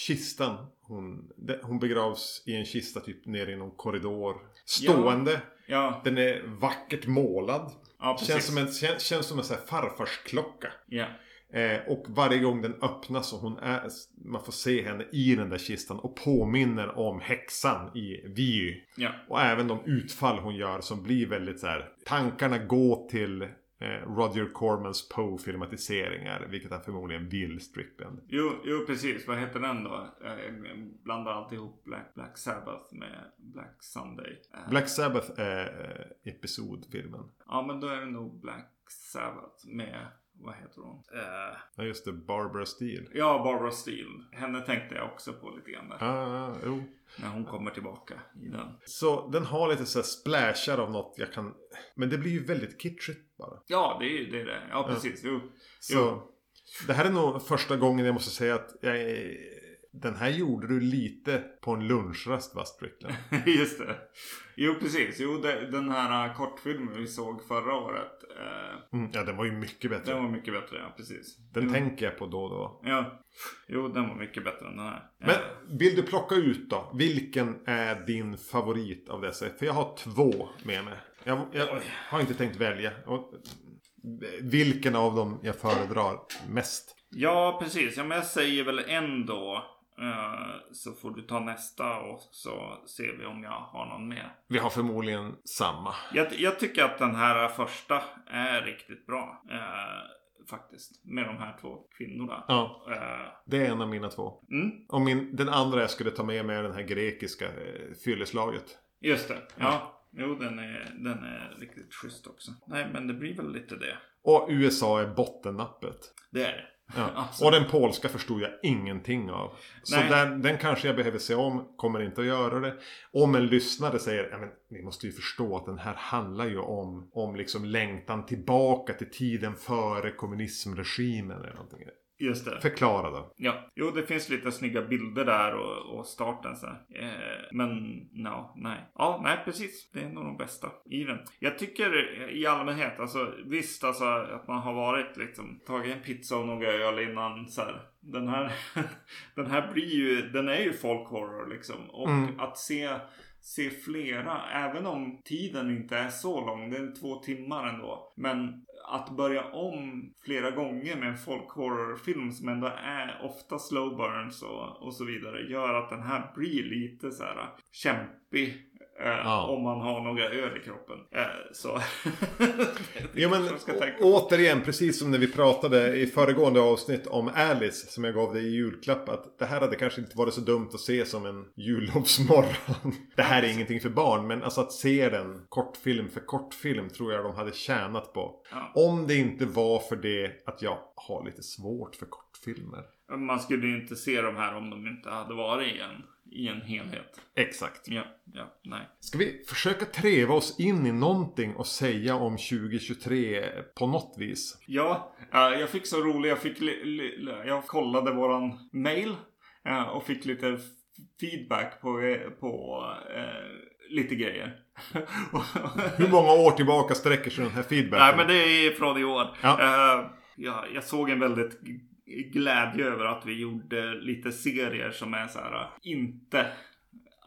[SPEAKER 1] kistan. Hon, hon begravs i en kista typ nere i någon korridor. Stående.
[SPEAKER 2] Ja,
[SPEAKER 1] Den är vackert målad.
[SPEAKER 2] ja.
[SPEAKER 1] Känns som en, känns, känns som en så här farfarsklocka.
[SPEAKER 2] Ja.
[SPEAKER 1] Eh, och varje gång den öppnas och hon är, man får se henne i den där kistan och påminner om häxan i Vy.
[SPEAKER 2] Ja.
[SPEAKER 1] Och även de utfall hon gör som blir väldigt så här. Tankarna går till Roger Cormans Poe-filmatiseringar. Vilket han förmodligen vill Strickland.
[SPEAKER 2] Jo, jo, precis. Vad heter den då? Eh, Jag blandar alltid ihop Black, Black Sabbath med Black Sunday. Eh,
[SPEAKER 1] Black Sabbath är eh, episodfilmen.
[SPEAKER 2] Ja, men då är det nog Black Sabbath med, vad heter hon? Eh,
[SPEAKER 1] Ja just det, Barbara Steele.
[SPEAKER 2] ja, Barbara Steele. Henne tänkte jag också på lite grann där.
[SPEAKER 1] Ah, jo.
[SPEAKER 2] När hon kommer tillbaka i den.
[SPEAKER 1] Så den har lite så här splashar av något jag kan... Men det blir ju väldigt kitschigt bara.
[SPEAKER 2] Ja, det är det. Är det. Ja, precis. Jo.
[SPEAKER 1] Så
[SPEAKER 2] Jo.
[SPEAKER 1] det här är nog första gången jag måste säga att jag är... Den här gjorde du lite på en lunchrast va, Strickland?
[SPEAKER 2] Just det. Jo, precis. Jo, det, den här uh, kortfilmen vi såg förra året. Eh,
[SPEAKER 1] Mm, ja, den var ju mycket bättre.
[SPEAKER 2] den var mycket bättre, ja. Precis.
[SPEAKER 1] Den
[SPEAKER 2] jo.
[SPEAKER 1] tänker jag på då och då.
[SPEAKER 2] Ja. Jo, den var mycket bättre än den här.
[SPEAKER 1] Men
[SPEAKER 2] Eh,
[SPEAKER 1] vill du plocka ut då? Vilken är din favorit av dessa? För jag har två med mig. Jag, jag har inte tänkt välja. Och, vilken av dem jag föredrar mest?
[SPEAKER 2] Ja, precis. Ja, men jag säger väl ändå. Så får du ta nästa och så ser vi om jag har någon mer.
[SPEAKER 1] Vi har förmodligen samma.
[SPEAKER 2] Jag, jag tycker att den här första är riktigt bra. Eh, faktiskt. Med de här två kvinnorna.
[SPEAKER 1] Ja,
[SPEAKER 2] Eh,
[SPEAKER 1] det är en av mina två.
[SPEAKER 2] mm,
[SPEAKER 1] Och min, den andra jag skulle ta med mig är den här grekiska eh, fylleslaget.
[SPEAKER 2] just det. Ja. Jo, den är, den är riktigt schysst också. Nej, men det blir väl lite det.
[SPEAKER 1] Och USA är bottennappet.
[SPEAKER 2] Det är det.
[SPEAKER 1] Ja.
[SPEAKER 2] Alltså.
[SPEAKER 1] Och den polska förstod jag ingenting av. Så den, den kanske jag behöver se om. Kommer inte att göra det. Om en lyssnare säger ja, men ni måste ju förstå att den här handlar ju om, om liksom längtan tillbaka till tiden före kommunismregimen eller någonting.
[SPEAKER 2] Just det.
[SPEAKER 1] Förklara då.
[SPEAKER 2] Ja, jo det finns lite snygga bilder där och, och starten så här. Eh, men no, nej. Ja, nej precis. Det är nog de bästa i den. Jag tycker i allmänhet, alltså visst alltså att man har varit liksom tagit en pizza och några öl innan så här. Den här, den här blir ju, den är ju folk horror liksom. Och
[SPEAKER 1] Mm.
[SPEAKER 2] att se se flera, även om tiden inte är så lång, det är två timmar ändå. Men att börja om flera gånger med en folkhorrorfilm som ändå är ofta slow burns och, och så vidare gör att den här blir lite så här kämpig. Eh,
[SPEAKER 1] Ja.
[SPEAKER 2] Om man har några öl i kroppen. Eh, så.
[SPEAKER 1] Ja men återigen, precis som när vi pratade i föregående avsnitt om Alice som jag gav dig i julklapp. Att det här hade kanske inte varit så dumt att se som en jullovsmorgon. Det här är ingenting för barn, men alltså att se den kortfilm för kortfilm tror jag de hade tjänat på.
[SPEAKER 2] Ja.
[SPEAKER 1] Om det inte var för det att jag har lite svårt för kortfilmer.
[SPEAKER 2] Man skulle ju inte se de här om de inte hade varit i en, i en helhet.
[SPEAKER 1] Exakt.
[SPEAKER 2] Ja, ja, nej.
[SPEAKER 1] Ska vi försöka treva oss in i någonting och säga om 2023 på något vis?
[SPEAKER 2] Ja, jag fick så roligt. Jag, fick jag kollade våran mail och fick lite feedback på, på eh, lite grejer.
[SPEAKER 1] Hur många år tillbaka sträcker sig den här feedbacken?
[SPEAKER 2] Nej, men det är från i år.
[SPEAKER 1] Ja.
[SPEAKER 2] Eh, ja, jag såg en väldigt glädje över att vi gjorde lite serier som är så här, äh, inte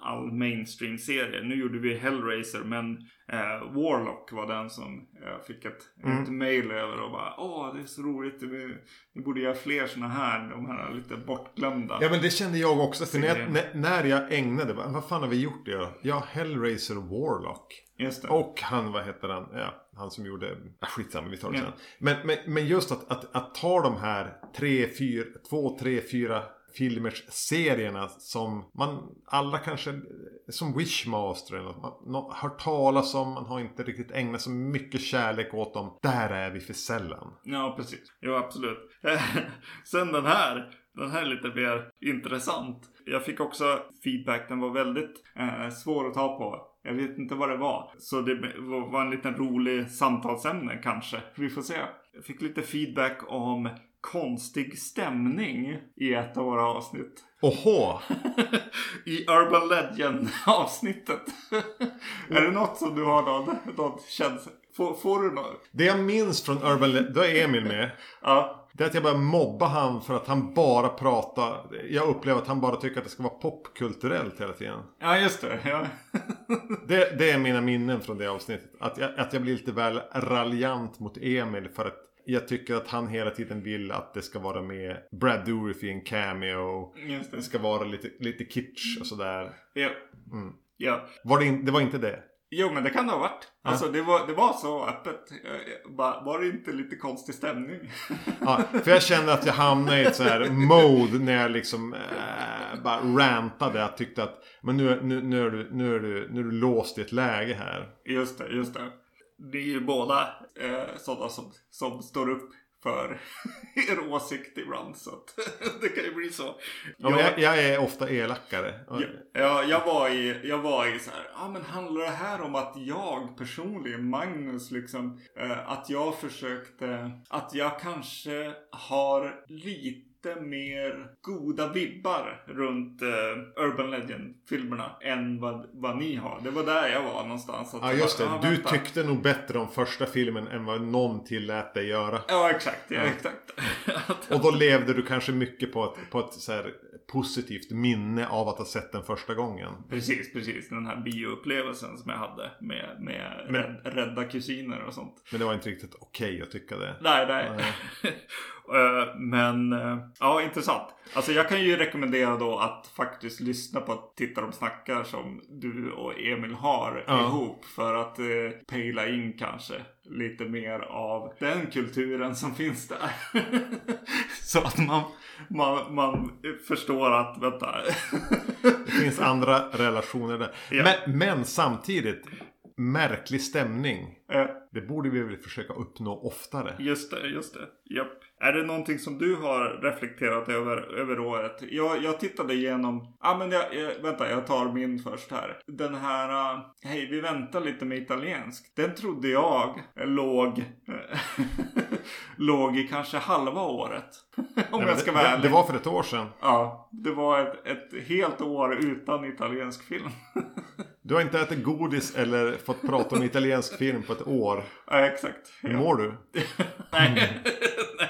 [SPEAKER 2] all mainstream serie. Nu gjorde vi Hellraiser men eh, Warlock var den som jag fick ett,
[SPEAKER 1] Mm.
[SPEAKER 2] ett mail över och bara Åh det är så roligt. Vi, vi borde göra fler sådana här. De här lite bortglömda.
[SPEAKER 1] Ja men det kände jag också. För när jag, när- när jag ägnade, vad vad fan har vi gjort det? Ja, Hellraiser Warlock. Och han, vad heter han? Ja, han som gjorde... Ja, skitsamma, vi tar det
[SPEAKER 2] Ja.
[SPEAKER 1] sen. Men, men, men just att, att, att ta de här tre, fyra, två, tre, fyra filmers serierna som man alla kanske som Wishmaster eller något, man, hört talas om, man har inte riktigt ägnat så mycket kärlek åt dem. Där är vi för sällan.
[SPEAKER 2] Ja, precis. Jo, absolut. Sen den här. Den här är lite mer intressant. Jag fick också feedback. Den var väldigt eh, svår att ta på. Jag vet inte vad det var. Så det var en liten rolig samtalsämne kanske. Vi får se. Jag fick lite feedback om konstig stämning i ett av våra avsnitt.
[SPEAKER 1] Oho!
[SPEAKER 2] I Urban Legend avsnittet. är det något som du har någon, någon känsla? Får, får du något?
[SPEAKER 1] Det jag minns från Urban Le- då är Emil med.
[SPEAKER 2] Ja.
[SPEAKER 1] Det är att jag börjar mobba han för att han bara pratar. Jag upplever att han bara tycker att det ska vara popkulturellt hela tiden.
[SPEAKER 2] Ja, just det. Ja.
[SPEAKER 1] Det, det är mina minnen från det avsnittet. Att jag, att jag blir lite väl raljant mot Emil för att jag tycker att han hela tiden vill att det ska vara med Brad Dourif i en cameo.
[SPEAKER 2] Just
[SPEAKER 1] Det
[SPEAKER 2] det.
[SPEAKER 1] ska vara lite, lite kitsch och sådär.
[SPEAKER 2] Ja.
[SPEAKER 1] Mm.
[SPEAKER 2] ja.
[SPEAKER 1] Var det, in, det var inte det?
[SPEAKER 2] Jo, men det kan det ha varit. Alltså, det var, det var så öppet. Bara, var det inte lite konstig stämning?
[SPEAKER 1] Ja, för jag kände att jag hamnade i ett så här mode när jag liksom eh, bara rantade. Jag tyckte att men nu, nu, nu, är du, nu, är du, nu är du låst i ett läge här.
[SPEAKER 2] just det, just det. Det är ju båda eh, sådana som, som står upp för er åsikt ibland. Så att det kan ju bli så.
[SPEAKER 1] Ja, men jag, jag är ofta elakare.
[SPEAKER 2] Ja, ja, jag var i, jag var i så här, ja men handlar det här om att jag personligen, Magnus liksom, eh, att jag försökte, att jag kanske har lite mer goda vibbar runt eh, Urban Legend-filmerna än vad, vad ni har. Det var där jag var någonstans. Att
[SPEAKER 1] Ja just det,
[SPEAKER 2] bara, "Ah,
[SPEAKER 1] du
[SPEAKER 2] vänta."
[SPEAKER 1] tyckte nog bättre om första filmen än vad någon tillät dig göra.
[SPEAKER 2] Ja, exakt. Ja, exakt. Att-
[SPEAKER 1] Och då levde du kanske mycket på ett, på ett så här positivt minne av att ha sett den första gången.
[SPEAKER 2] Precis, precis. Den här bioupplevelsen som jag hade med, med
[SPEAKER 1] Men-
[SPEAKER 2] rädd, rädda kusiner och sånt.
[SPEAKER 1] Men det var inte riktigt okej att tycka det.
[SPEAKER 2] Nej, nej. Eh, Men eh, ja, intressant. Alltså jag kan ju rekommendera då att faktiskt lyssna på Titta de snackar som du och Emil har
[SPEAKER 1] Ja.
[SPEAKER 2] ihop. För att eh, pejla in kanske lite mer av den kulturen som finns där. Så att man, man, man förstår att, vänta.
[SPEAKER 1] Det finns andra relationer där.
[SPEAKER 2] Ja.
[SPEAKER 1] Men, men samtidigt, märklig stämning.
[SPEAKER 2] Eh,
[SPEAKER 1] Det borde vi väl försöka uppnå oftare.
[SPEAKER 2] Just det, just det. Japp. Är det någonting som du har reflekterat över, över året? Jag, jag tittade igenom... Ah, men jag, jag, vänta, jag tar min först här. Den här... Uh, Hej, vi väntar lite med italiensk. Den trodde jag låg... låg i kanske halva året. Om
[SPEAKER 1] Nej,
[SPEAKER 2] jag ska
[SPEAKER 1] det,
[SPEAKER 2] vara
[SPEAKER 1] det,
[SPEAKER 2] ärlig.
[SPEAKER 1] det var för ett år sedan.
[SPEAKER 2] Ja, det var ett, ett helt år utan italiensk film.
[SPEAKER 1] Du har inte ätit godis eller fått prata om italiensk film på ett år.
[SPEAKER 2] ja, exakt.
[SPEAKER 1] Hur
[SPEAKER 2] Ja.
[SPEAKER 1] mår du?
[SPEAKER 2] Nej. Nej.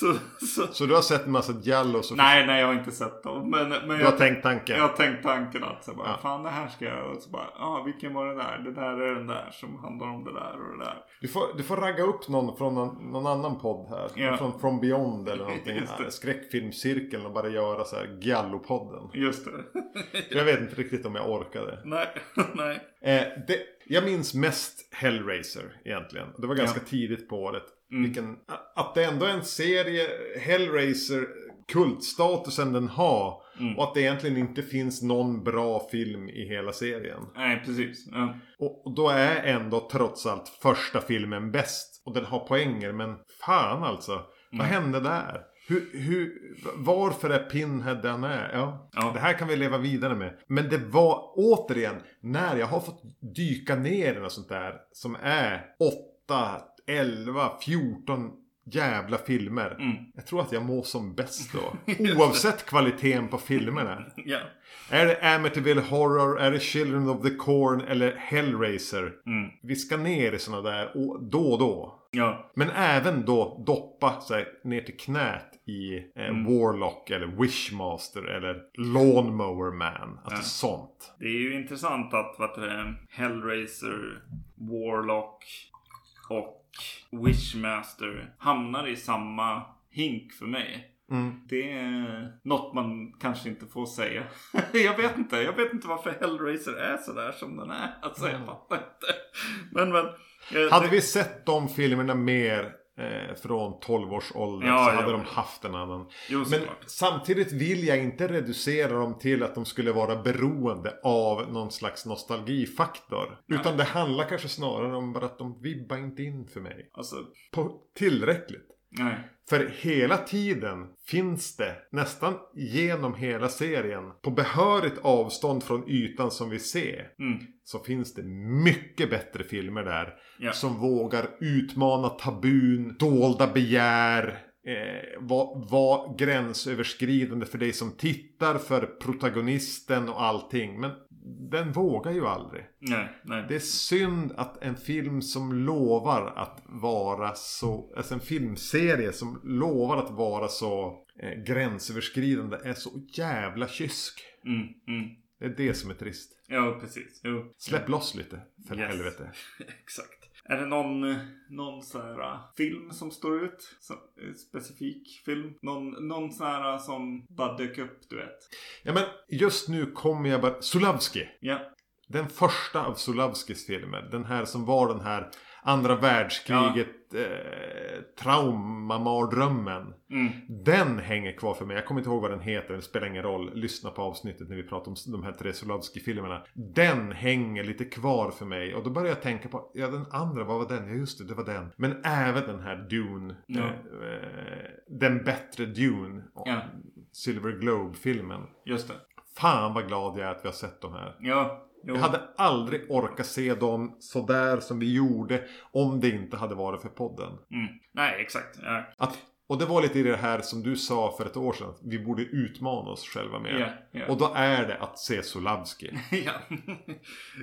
[SPEAKER 2] så, så, Så
[SPEAKER 1] du har sett en massa Giallo så
[SPEAKER 2] Nej, nej jag har inte sett dem. Men, men
[SPEAKER 1] du har
[SPEAKER 2] jag,
[SPEAKER 1] tänkt tanken?
[SPEAKER 2] jag har tänkt tanken att så bara,
[SPEAKER 1] Ja.
[SPEAKER 2] fan det här ska jag. Och så bara, ja ah, vilken var det där? Det där är den där som handlar om det där och det där.
[SPEAKER 1] Du får, du får ragga upp någon från någon, någon annan podd här.
[SPEAKER 2] Ja.
[SPEAKER 1] Från From Beyond eller någonting. Skräckfilmscirkeln och bara göra så här Giallo-podden.
[SPEAKER 2] Just det.
[SPEAKER 1] Jag vet inte riktigt om jag orkade.
[SPEAKER 2] nej, nej.
[SPEAKER 1] Eh, det, jag minns mest Hellraiser egentligen. Det var ganska
[SPEAKER 2] Ja.
[SPEAKER 1] tidigt på året.
[SPEAKER 2] Mm.
[SPEAKER 1] Vilken, att det ändå är en serie, Hellraiser, kultstatusen den har.
[SPEAKER 2] Mm.
[SPEAKER 1] Och att det egentligen inte finns någon bra film i hela serien.
[SPEAKER 2] Nej, precis. Ja.
[SPEAKER 1] Och, då är ändå trots allt första filmen bäst. Och den har poänger, men fan alltså. Vad
[SPEAKER 2] Mm.
[SPEAKER 1] hände där? Hur, hur, varför är Pinhead där han är? Ja,
[SPEAKER 2] Ja.
[SPEAKER 1] det här kan vi leva vidare med. Men det var återigen, när jag har fått dyka ner i något sånt där som är 8, 11, 14 jävla filmer.
[SPEAKER 2] Mm.
[SPEAKER 1] Jag tror att jag mår som bäst då. Oavsett kvaliteten på filmerna.
[SPEAKER 2] ja.
[SPEAKER 1] Är det Amityville Horror, är det Children of the Corn eller Hellraiser?
[SPEAKER 2] Mm.
[SPEAKER 1] Vi ska ner i sådana där och då och då.
[SPEAKER 2] Ja.
[SPEAKER 1] Men även då doppa sig ner till knät i eh,
[SPEAKER 2] Mm.
[SPEAKER 1] Warlock eller Wishmaster eller Lawnmower Man. Alltså
[SPEAKER 2] Ja.
[SPEAKER 1] sånt.
[SPEAKER 2] Det är ju intressant att vad det, Hellraiser, Warlock och Wishmaster hamnar i samma hink för mig.
[SPEAKER 1] Mm.
[SPEAKER 2] Det är något man kanske inte får säga. jag vet inte. Jag vet inte varför Hellraiser är sådär som den är. Alltså jag fattar inte. Men men. eh,
[SPEAKER 1] Hade
[SPEAKER 2] det-
[SPEAKER 1] vi sett de filmerna mer eh, från 12 års ålder
[SPEAKER 2] Ja,
[SPEAKER 1] så
[SPEAKER 2] ja.
[SPEAKER 1] hade de haft en annan.
[SPEAKER 2] Jo,
[SPEAKER 1] Men
[SPEAKER 2] såklart.
[SPEAKER 1] samtidigt vill jag inte reducera dem till att de skulle vara beroende av någon slags nostalgifaktor. Utan det handlar kanske snarare om bara att de vibbar inte in för mig.
[SPEAKER 2] Alltså,
[SPEAKER 1] På tillräckligt.
[SPEAKER 2] Nej.
[SPEAKER 1] För hela tiden finns det, nästan genom hela serien, på behörigt avstånd från ytan som vi ser,
[SPEAKER 2] Mm.
[SPEAKER 1] så finns det mycket bättre filmer där.
[SPEAKER 2] Ja.
[SPEAKER 1] Som vågar utmana tabun, dolda begär, eh, vara var gränsöverskridande för dig som tittar, för protagonisten och allting. Men den vågar ju aldrig.
[SPEAKER 2] Nej, nej.
[SPEAKER 1] Det är synd att en film som lovar att vara så, alltså en filmserie som lovar att vara så eh, gränsöverskridande är så jävla kysk.
[SPEAKER 2] Mm, mm.
[SPEAKER 1] Det är det som är trist.
[SPEAKER 2] Ja, precis. Jo.
[SPEAKER 1] Släpp loss lite, för
[SPEAKER 2] Yes.
[SPEAKER 1] helvete.
[SPEAKER 2] Exakt. Är det någon, någon så här uh, film som står ut? Så, eh, specifik film? Någon, någon så här uh, som bara dök upp, du vet?
[SPEAKER 1] Ja men just nu kommer jag bara... Sulavski.
[SPEAKER 2] Ja.
[SPEAKER 1] Den första av Sulavskis filmer. Den här som var den här andra världskriget eh, traumamardrömmen.
[SPEAKER 2] Mm.
[SPEAKER 1] Den hänger kvar för mig. Jag kommer inte ihåg vad den heter. Det spelar ingen roll. Lyssna på avsnittet när vi pratar om de här tre Sulavski-filmerna. Den hänger lite kvar för mig. Och då börjar jag tänka på, ja den andra, vad var den? Ja just det, det var den. Men även den här Dune. Eh, eh, den bättre Dune.
[SPEAKER 2] Ja.
[SPEAKER 1] Silver Globe-filmen.
[SPEAKER 2] Just det.
[SPEAKER 1] Fan vad glad jag är att vi har sett de här.
[SPEAKER 2] Ja. Jo.
[SPEAKER 1] Jag hade aldrig orkat se dem sådär som vi gjorde om det inte hade varit för podden.
[SPEAKER 2] Mm. Nej, exakt. Ja.
[SPEAKER 1] Att, och det var lite i det här som du sa för ett år sedan. Vi borde utmana oss själva med.
[SPEAKER 2] Ja, ja.
[SPEAKER 1] Och då är det att se Sulavski.
[SPEAKER 2] ja.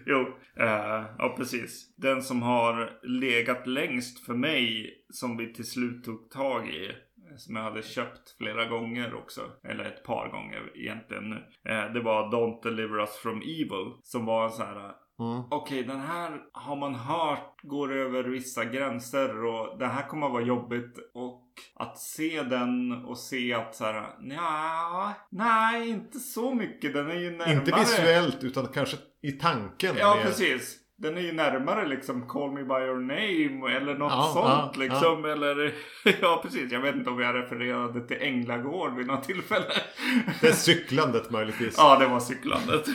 [SPEAKER 2] jo, eh, ja precis. Den som har legat längst för mig som vi till slut tog tag i. Som jag hade köpt flera gånger också. Eller ett par gånger egentligen nu. Eh, det var Don't Deliver Us From Evil. Som var en så här.
[SPEAKER 1] Mm.
[SPEAKER 2] Okej, den här har man hört går över vissa gränser och det här kommer att vara jobbigt. Och att se den och se att så här, nja, nej, inte så mycket. Den är ju närmare.
[SPEAKER 1] Inte visuellt utan kanske i tanken.
[SPEAKER 2] Ja, precis. Den är ju närmare liksom Call Me By Your Name eller något
[SPEAKER 1] Ja,
[SPEAKER 2] sånt
[SPEAKER 1] ja,
[SPEAKER 2] liksom. Eller ja, precis. Jag vet inte om jag refererade till Änglagård vid något tillfälle.
[SPEAKER 1] Det är cyklandet möjligtvis.
[SPEAKER 2] Ja, det var cyklandet.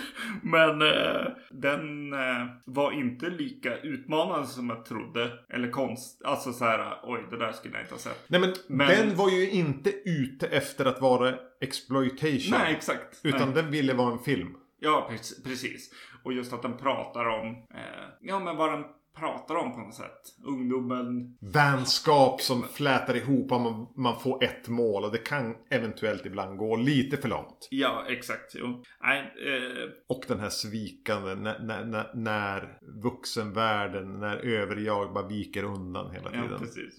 [SPEAKER 2] Men eh, den eh, var inte lika utmanande som jag trodde. Eller konst. Alltså så här, oj, det där skulle jag inte ha sett.
[SPEAKER 1] Nej men,
[SPEAKER 2] Men-
[SPEAKER 1] den var ju inte ute efter att vara exploitation.
[SPEAKER 2] Nej, exakt.
[SPEAKER 1] Utan
[SPEAKER 2] Nej.
[SPEAKER 1] den ville vara en film.
[SPEAKER 2] Ja, pre- precis. Och just att den pratar om, eh, ja men vad den pratar om på något sätt. Ungdomen.
[SPEAKER 1] Vänskap som flätar ihop om man, man får ett mål. Och det kan eventuellt ibland gå lite för långt.
[SPEAKER 2] Ja, exakt. Jo. Nej, eh,
[SPEAKER 1] Och den här svikande när, när, när, vuxenvärlden, när överjag bara viker undan hela
[SPEAKER 2] ja,
[SPEAKER 1] tiden.
[SPEAKER 2] precis.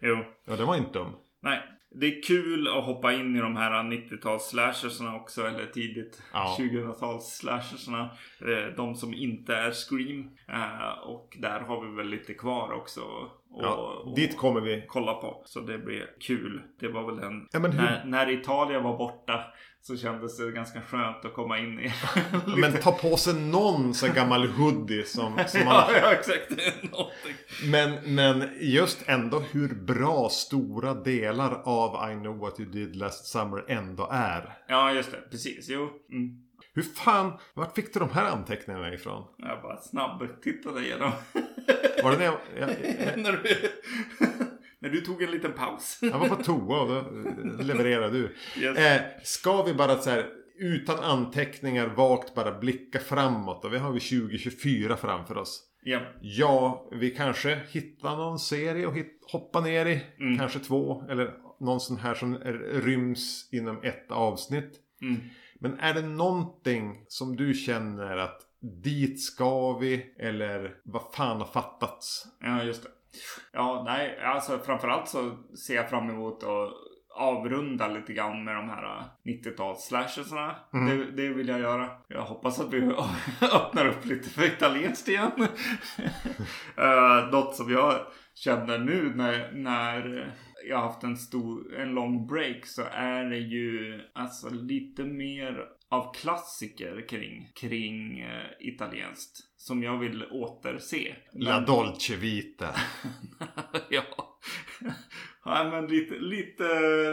[SPEAKER 2] Jo.
[SPEAKER 1] Ja, det var inte dum.
[SPEAKER 2] Nej. Det är kul att hoppa in i de här 90-tals slashersna också. Eller tidigt
[SPEAKER 1] Ja.
[SPEAKER 2] 2000-tals slashersna. Eh, de som inte är Scream. Eh, och där har vi väl lite kvar också. Och,
[SPEAKER 1] Ja,
[SPEAKER 2] och
[SPEAKER 1] dit kommer vi.
[SPEAKER 2] kolla på. Så det blir kul. Det var väl den.
[SPEAKER 1] Ja, hur-
[SPEAKER 2] när, när Italien var borta. Så kändes det ganska skönt att komma in i.
[SPEAKER 1] Men ta på sig någon här gammal hoodie som, som man
[SPEAKER 2] ja, ja, exakt. Någonting.
[SPEAKER 1] Men, men just ändå hur bra stora delar av I know what you did last summer ändå är.
[SPEAKER 2] Ja, just det. Precis. Jo. Mm.
[SPEAKER 1] Hur fan, vart fick du de här anteckningarna ifrån?
[SPEAKER 2] Jag bara snabb tittade igenom.
[SPEAKER 1] Var det när jag, jag, jag,
[SPEAKER 2] när, du, när du tog en liten paus.
[SPEAKER 1] jag var på toa och då levererade du.
[SPEAKER 2] Yes.
[SPEAKER 1] Eh, ska vi bara så här utan anteckningar vagt bara blicka framåt och vi har vi 2024 framför oss.
[SPEAKER 2] Ja.
[SPEAKER 1] Ja, vi kanske hittar någon serie och hoppa ner i.
[SPEAKER 2] Mm.
[SPEAKER 1] Kanske två. Eller någon sån här som ryms inom ett avsnitt.
[SPEAKER 2] Mm.
[SPEAKER 1] Men är det någonting som du känner att dit ska vi? Eller vad fan har fattats?
[SPEAKER 2] Ja, just det. Ja, nej, alltså framförallt så ser jag fram emot att avrunda lite grann med de här 90-tals slashersna.
[SPEAKER 1] Mm.
[SPEAKER 2] Det, det vill jag göra. Jag hoppas att vi öppnar upp lite för italienskt igen. uh, något som jag känner nu när, när jag har haft en stor, en lång break så är det ju alltså lite mer av klassiker kring, kring eh, italienskt. Som jag vill återse.
[SPEAKER 1] La Dolce Vita.
[SPEAKER 2] ja. ja, men lite, lite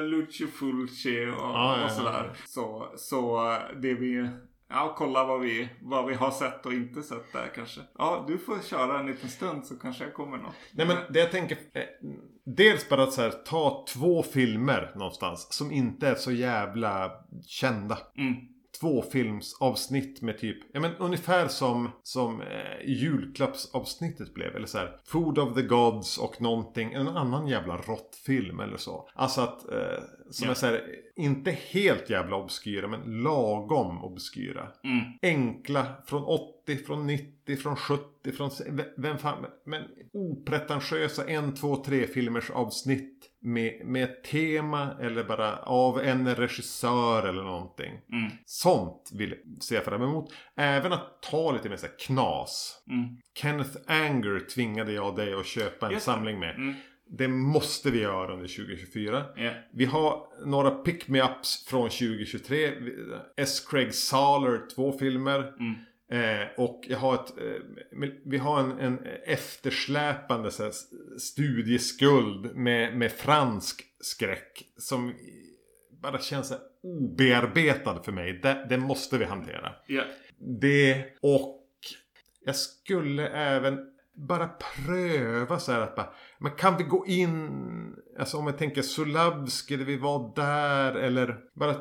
[SPEAKER 2] Lucio Fulci och,
[SPEAKER 1] Ja, ja,
[SPEAKER 2] och sådär.
[SPEAKER 1] ja.
[SPEAKER 2] Så, så det vi... Ja, kolla vad vi, vad vi har sett och inte sett där kanske. Ja, du får köra en liten stund så kanske jag kommer något.
[SPEAKER 1] Nej men det jag tänker. Dels bara att så här, ta två filmer någonstans. Som inte är så jävla kända.
[SPEAKER 2] Mm.
[SPEAKER 1] Två filmsavsnitt med typ, ja men ungefär som, som eh, julklappsavsnittet blev. Eller så här, Food of the Gods och någonting, en annan jävla råttfilm eller så. Alltså att, eh, som
[SPEAKER 2] Ja.
[SPEAKER 1] är så här, inte helt jävla obskyra men lagom obskyra.
[SPEAKER 2] Mm.
[SPEAKER 1] Enkla, från 80, från 90, från 70, från... Vem fan... Men opretentiösa en, två, tre filmers avsnitt. Med, med ett tema eller bara av en regissör eller någonting.
[SPEAKER 2] Mm.
[SPEAKER 1] Sånt vill jag fram emot. Även att ta lite mer så här knas.
[SPEAKER 2] Mm.
[SPEAKER 1] Kenneth Anger tvingade jag dig att köpa en
[SPEAKER 2] Just
[SPEAKER 1] samling med.
[SPEAKER 2] Mm.
[SPEAKER 1] Det måste vi göra under 2024.
[SPEAKER 2] Ja.
[SPEAKER 1] Vi har några pick-me-ups från 2023. S. Craig Saler, två filmer.
[SPEAKER 2] Mm.
[SPEAKER 1] Eh, och jag har ett, eh, vi har en, en eftersläpande här, studieskuld med, med fransk skräck. Som bara känns här obearbetad för mig. Det, det måste vi hantera.
[SPEAKER 2] Ja.
[SPEAKER 1] Det och jag skulle även bara pröva så här att bara, men kan vi gå in, alltså om jag tänker Sulavski, där vi var där eller bara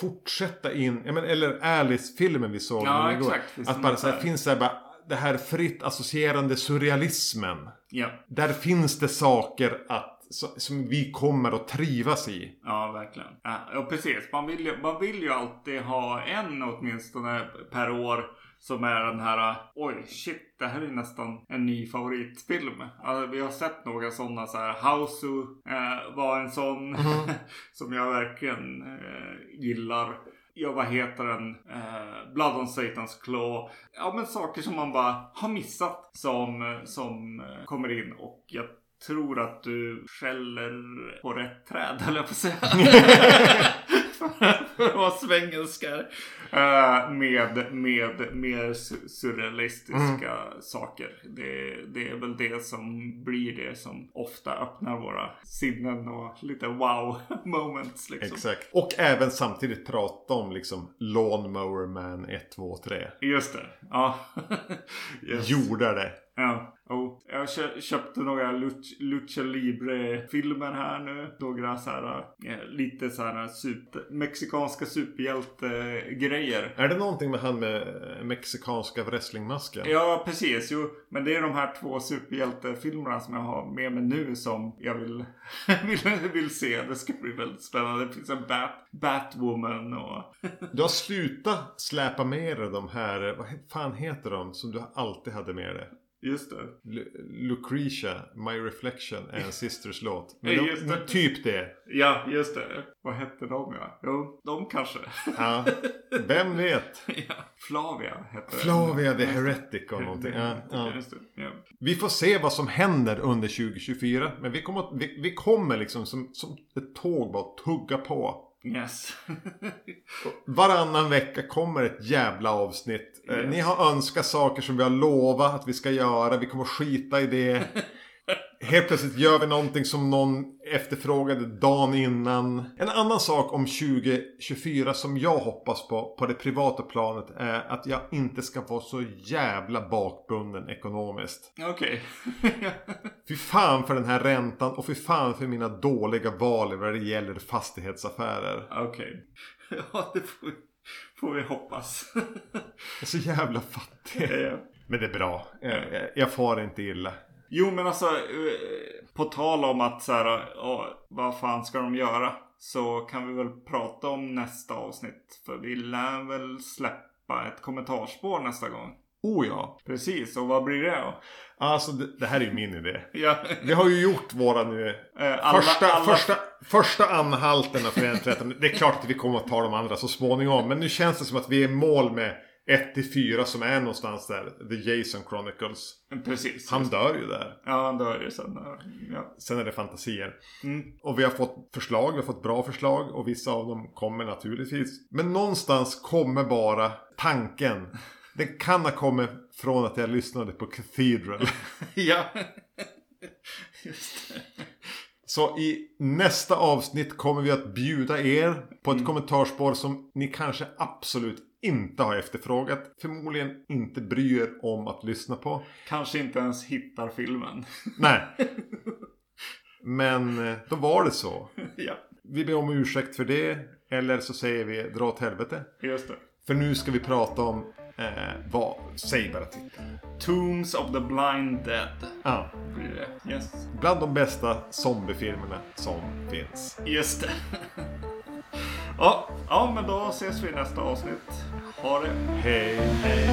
[SPEAKER 1] fortsätta in, men, eller Alice-filmen vi såg
[SPEAKER 2] Ja,
[SPEAKER 1] igår.
[SPEAKER 2] exakt.
[SPEAKER 1] Att bara så här, finns det här bara, det här fritt associerande surrealismen.
[SPEAKER 2] Ja.
[SPEAKER 1] Där finns det saker att, som vi kommer att trivas i.
[SPEAKER 2] Ja, verkligen. Ja, ja, precis. Man vill, ju, man vill ju alltid ha en åtminstone per år som är den här, oj shit, det här är nästan en ny favoritfilm. Alltså, vi har sett några sådana så här, Hausu eh, var en sån som jag verkligen eh, gillar. Ja, vad heter den? Eh, Blood on Satan's Claw. Ja, men saker som man bara har missat som, som eh, kommer in och jag tror att du skäller på rätt träd, höll jag på att säga. för att vara svengelskar. Uh, med, med mer su- surrealistiska saker. Det, det är väl det som blir det som ofta öppnar våra sinnen och lite wow moments liksom.
[SPEAKER 1] Exakt. Och även samtidigt prata om liksom Lawnmower Man 1, 2, 3.
[SPEAKER 2] Just det. Ja. yes.
[SPEAKER 1] Gjorde det.
[SPEAKER 2] Ja. Oh. Jag kö- köpte några Luch- Lucha Libre-filmer här nu. Några så här, eh, lite så här super, mexikanska superhjälte-grejer.
[SPEAKER 1] Är det någonting med han med eh, mexikanska wrestlingmasken?
[SPEAKER 2] Ja, precis. Jo, men det är de här två superhjältefilmerna som jag har med mig nu som jag vill, vill, vill se. Det ska bli väldigt spännande. Det finns en Bat, Batwoman och...
[SPEAKER 1] Du har slutat släpa med dig de här, vad fan heter de som du alltid hade med dig?
[SPEAKER 2] Just det.
[SPEAKER 1] Lu- Lucretia, My Reflection är en sisters låt. Men
[SPEAKER 2] Ja,
[SPEAKER 1] de,
[SPEAKER 2] det.
[SPEAKER 1] typ det.
[SPEAKER 2] Ja, just det. Vad hette de ja? Jo, de kanske.
[SPEAKER 1] Ja, vem vet?
[SPEAKER 2] ja. Flavia hette
[SPEAKER 1] Flavia the Heretic och någonting. Ja, ja. Vi får se vad som händer under 2024. Men vi kommer, vi, vi kommer liksom som, som ett tåg bara tugga på.
[SPEAKER 2] Yes.
[SPEAKER 1] Varannan vecka kommer ett jävla avsnitt. Eh,
[SPEAKER 2] Yes.
[SPEAKER 1] Ni har önskat saker som vi har lovat att vi ska göra. Vi kommer skita i det. Helt plötsligt gör vi någonting som någon efterfrågade dagen innan. En annan sak om 2024 som jag hoppas på, på det privata planet, är att jag inte ska vara så jävla bakbunden ekonomiskt.
[SPEAKER 2] Okej.
[SPEAKER 1] Fy fan för den här räntan och fy fan för mina dåliga val vad det gäller fastighetsaffärer.
[SPEAKER 2] Okej. Ja, det får vi, får vi hoppas.
[SPEAKER 1] Jag är så jävla fattig. Men det är bra. Jag, jag, jag far inte illa.
[SPEAKER 2] Jo, men alltså eh, på tal om att så här, ja, vad fan ska de göra? Så kan vi väl prata om nästa avsnitt. För vi lär väl släppa ett kommentarspår nästa gång.
[SPEAKER 1] Oh ja.
[SPEAKER 2] Precis, och vad blir det då?
[SPEAKER 1] Alltså det, det här är ju min idé.
[SPEAKER 2] Ja,
[SPEAKER 1] Vi har ju gjort våra nu.
[SPEAKER 2] eh, alla,
[SPEAKER 1] första,
[SPEAKER 2] alla,
[SPEAKER 1] första, första anhalten av Föreningsrätten. Det är klart att vi kommer att ta de andra så småningom. Men nu känns det som att vi är i mål med 1 till 4 som är någonstans där. The Jason Chronicles.
[SPEAKER 2] Precis.
[SPEAKER 1] Han dör ju där.
[SPEAKER 2] Ja, han dör ju sen. Ja.
[SPEAKER 1] Sen är det fantasier.
[SPEAKER 2] Mm.
[SPEAKER 1] Och vi har fått förslag, vi har fått bra förslag och vissa av dem kommer naturligtvis. Men någonstans kommer bara tanken. Den kan ha kommit från att jag lyssnade på Cathedral.
[SPEAKER 2] ja. Just det.
[SPEAKER 1] Så i nästa avsnitt kommer vi att bjuda er på ett kommentarspår som ni kanske absolut inte har efterfrågat. Förmodligen inte bryr om att lyssna på.
[SPEAKER 2] Kanske inte ens hittar filmen.
[SPEAKER 1] Nej. Men eh, då var det så.
[SPEAKER 2] ja,
[SPEAKER 1] Vi ber om ursäkt för det. Eller så säger vi dra åt helvete.
[SPEAKER 2] just det.
[SPEAKER 1] För nu ska vi prata om eh, vad? Säg bara titeln.
[SPEAKER 2] Tombs of the Blind Dead.
[SPEAKER 1] Ja.
[SPEAKER 2] Blir det. Yes.
[SPEAKER 1] Bland de bästa zombiefilmerna som finns.
[SPEAKER 2] Just det. ja, ja, men då ses vi i nästa avsnitt. Ha det.
[SPEAKER 1] Hej, hej.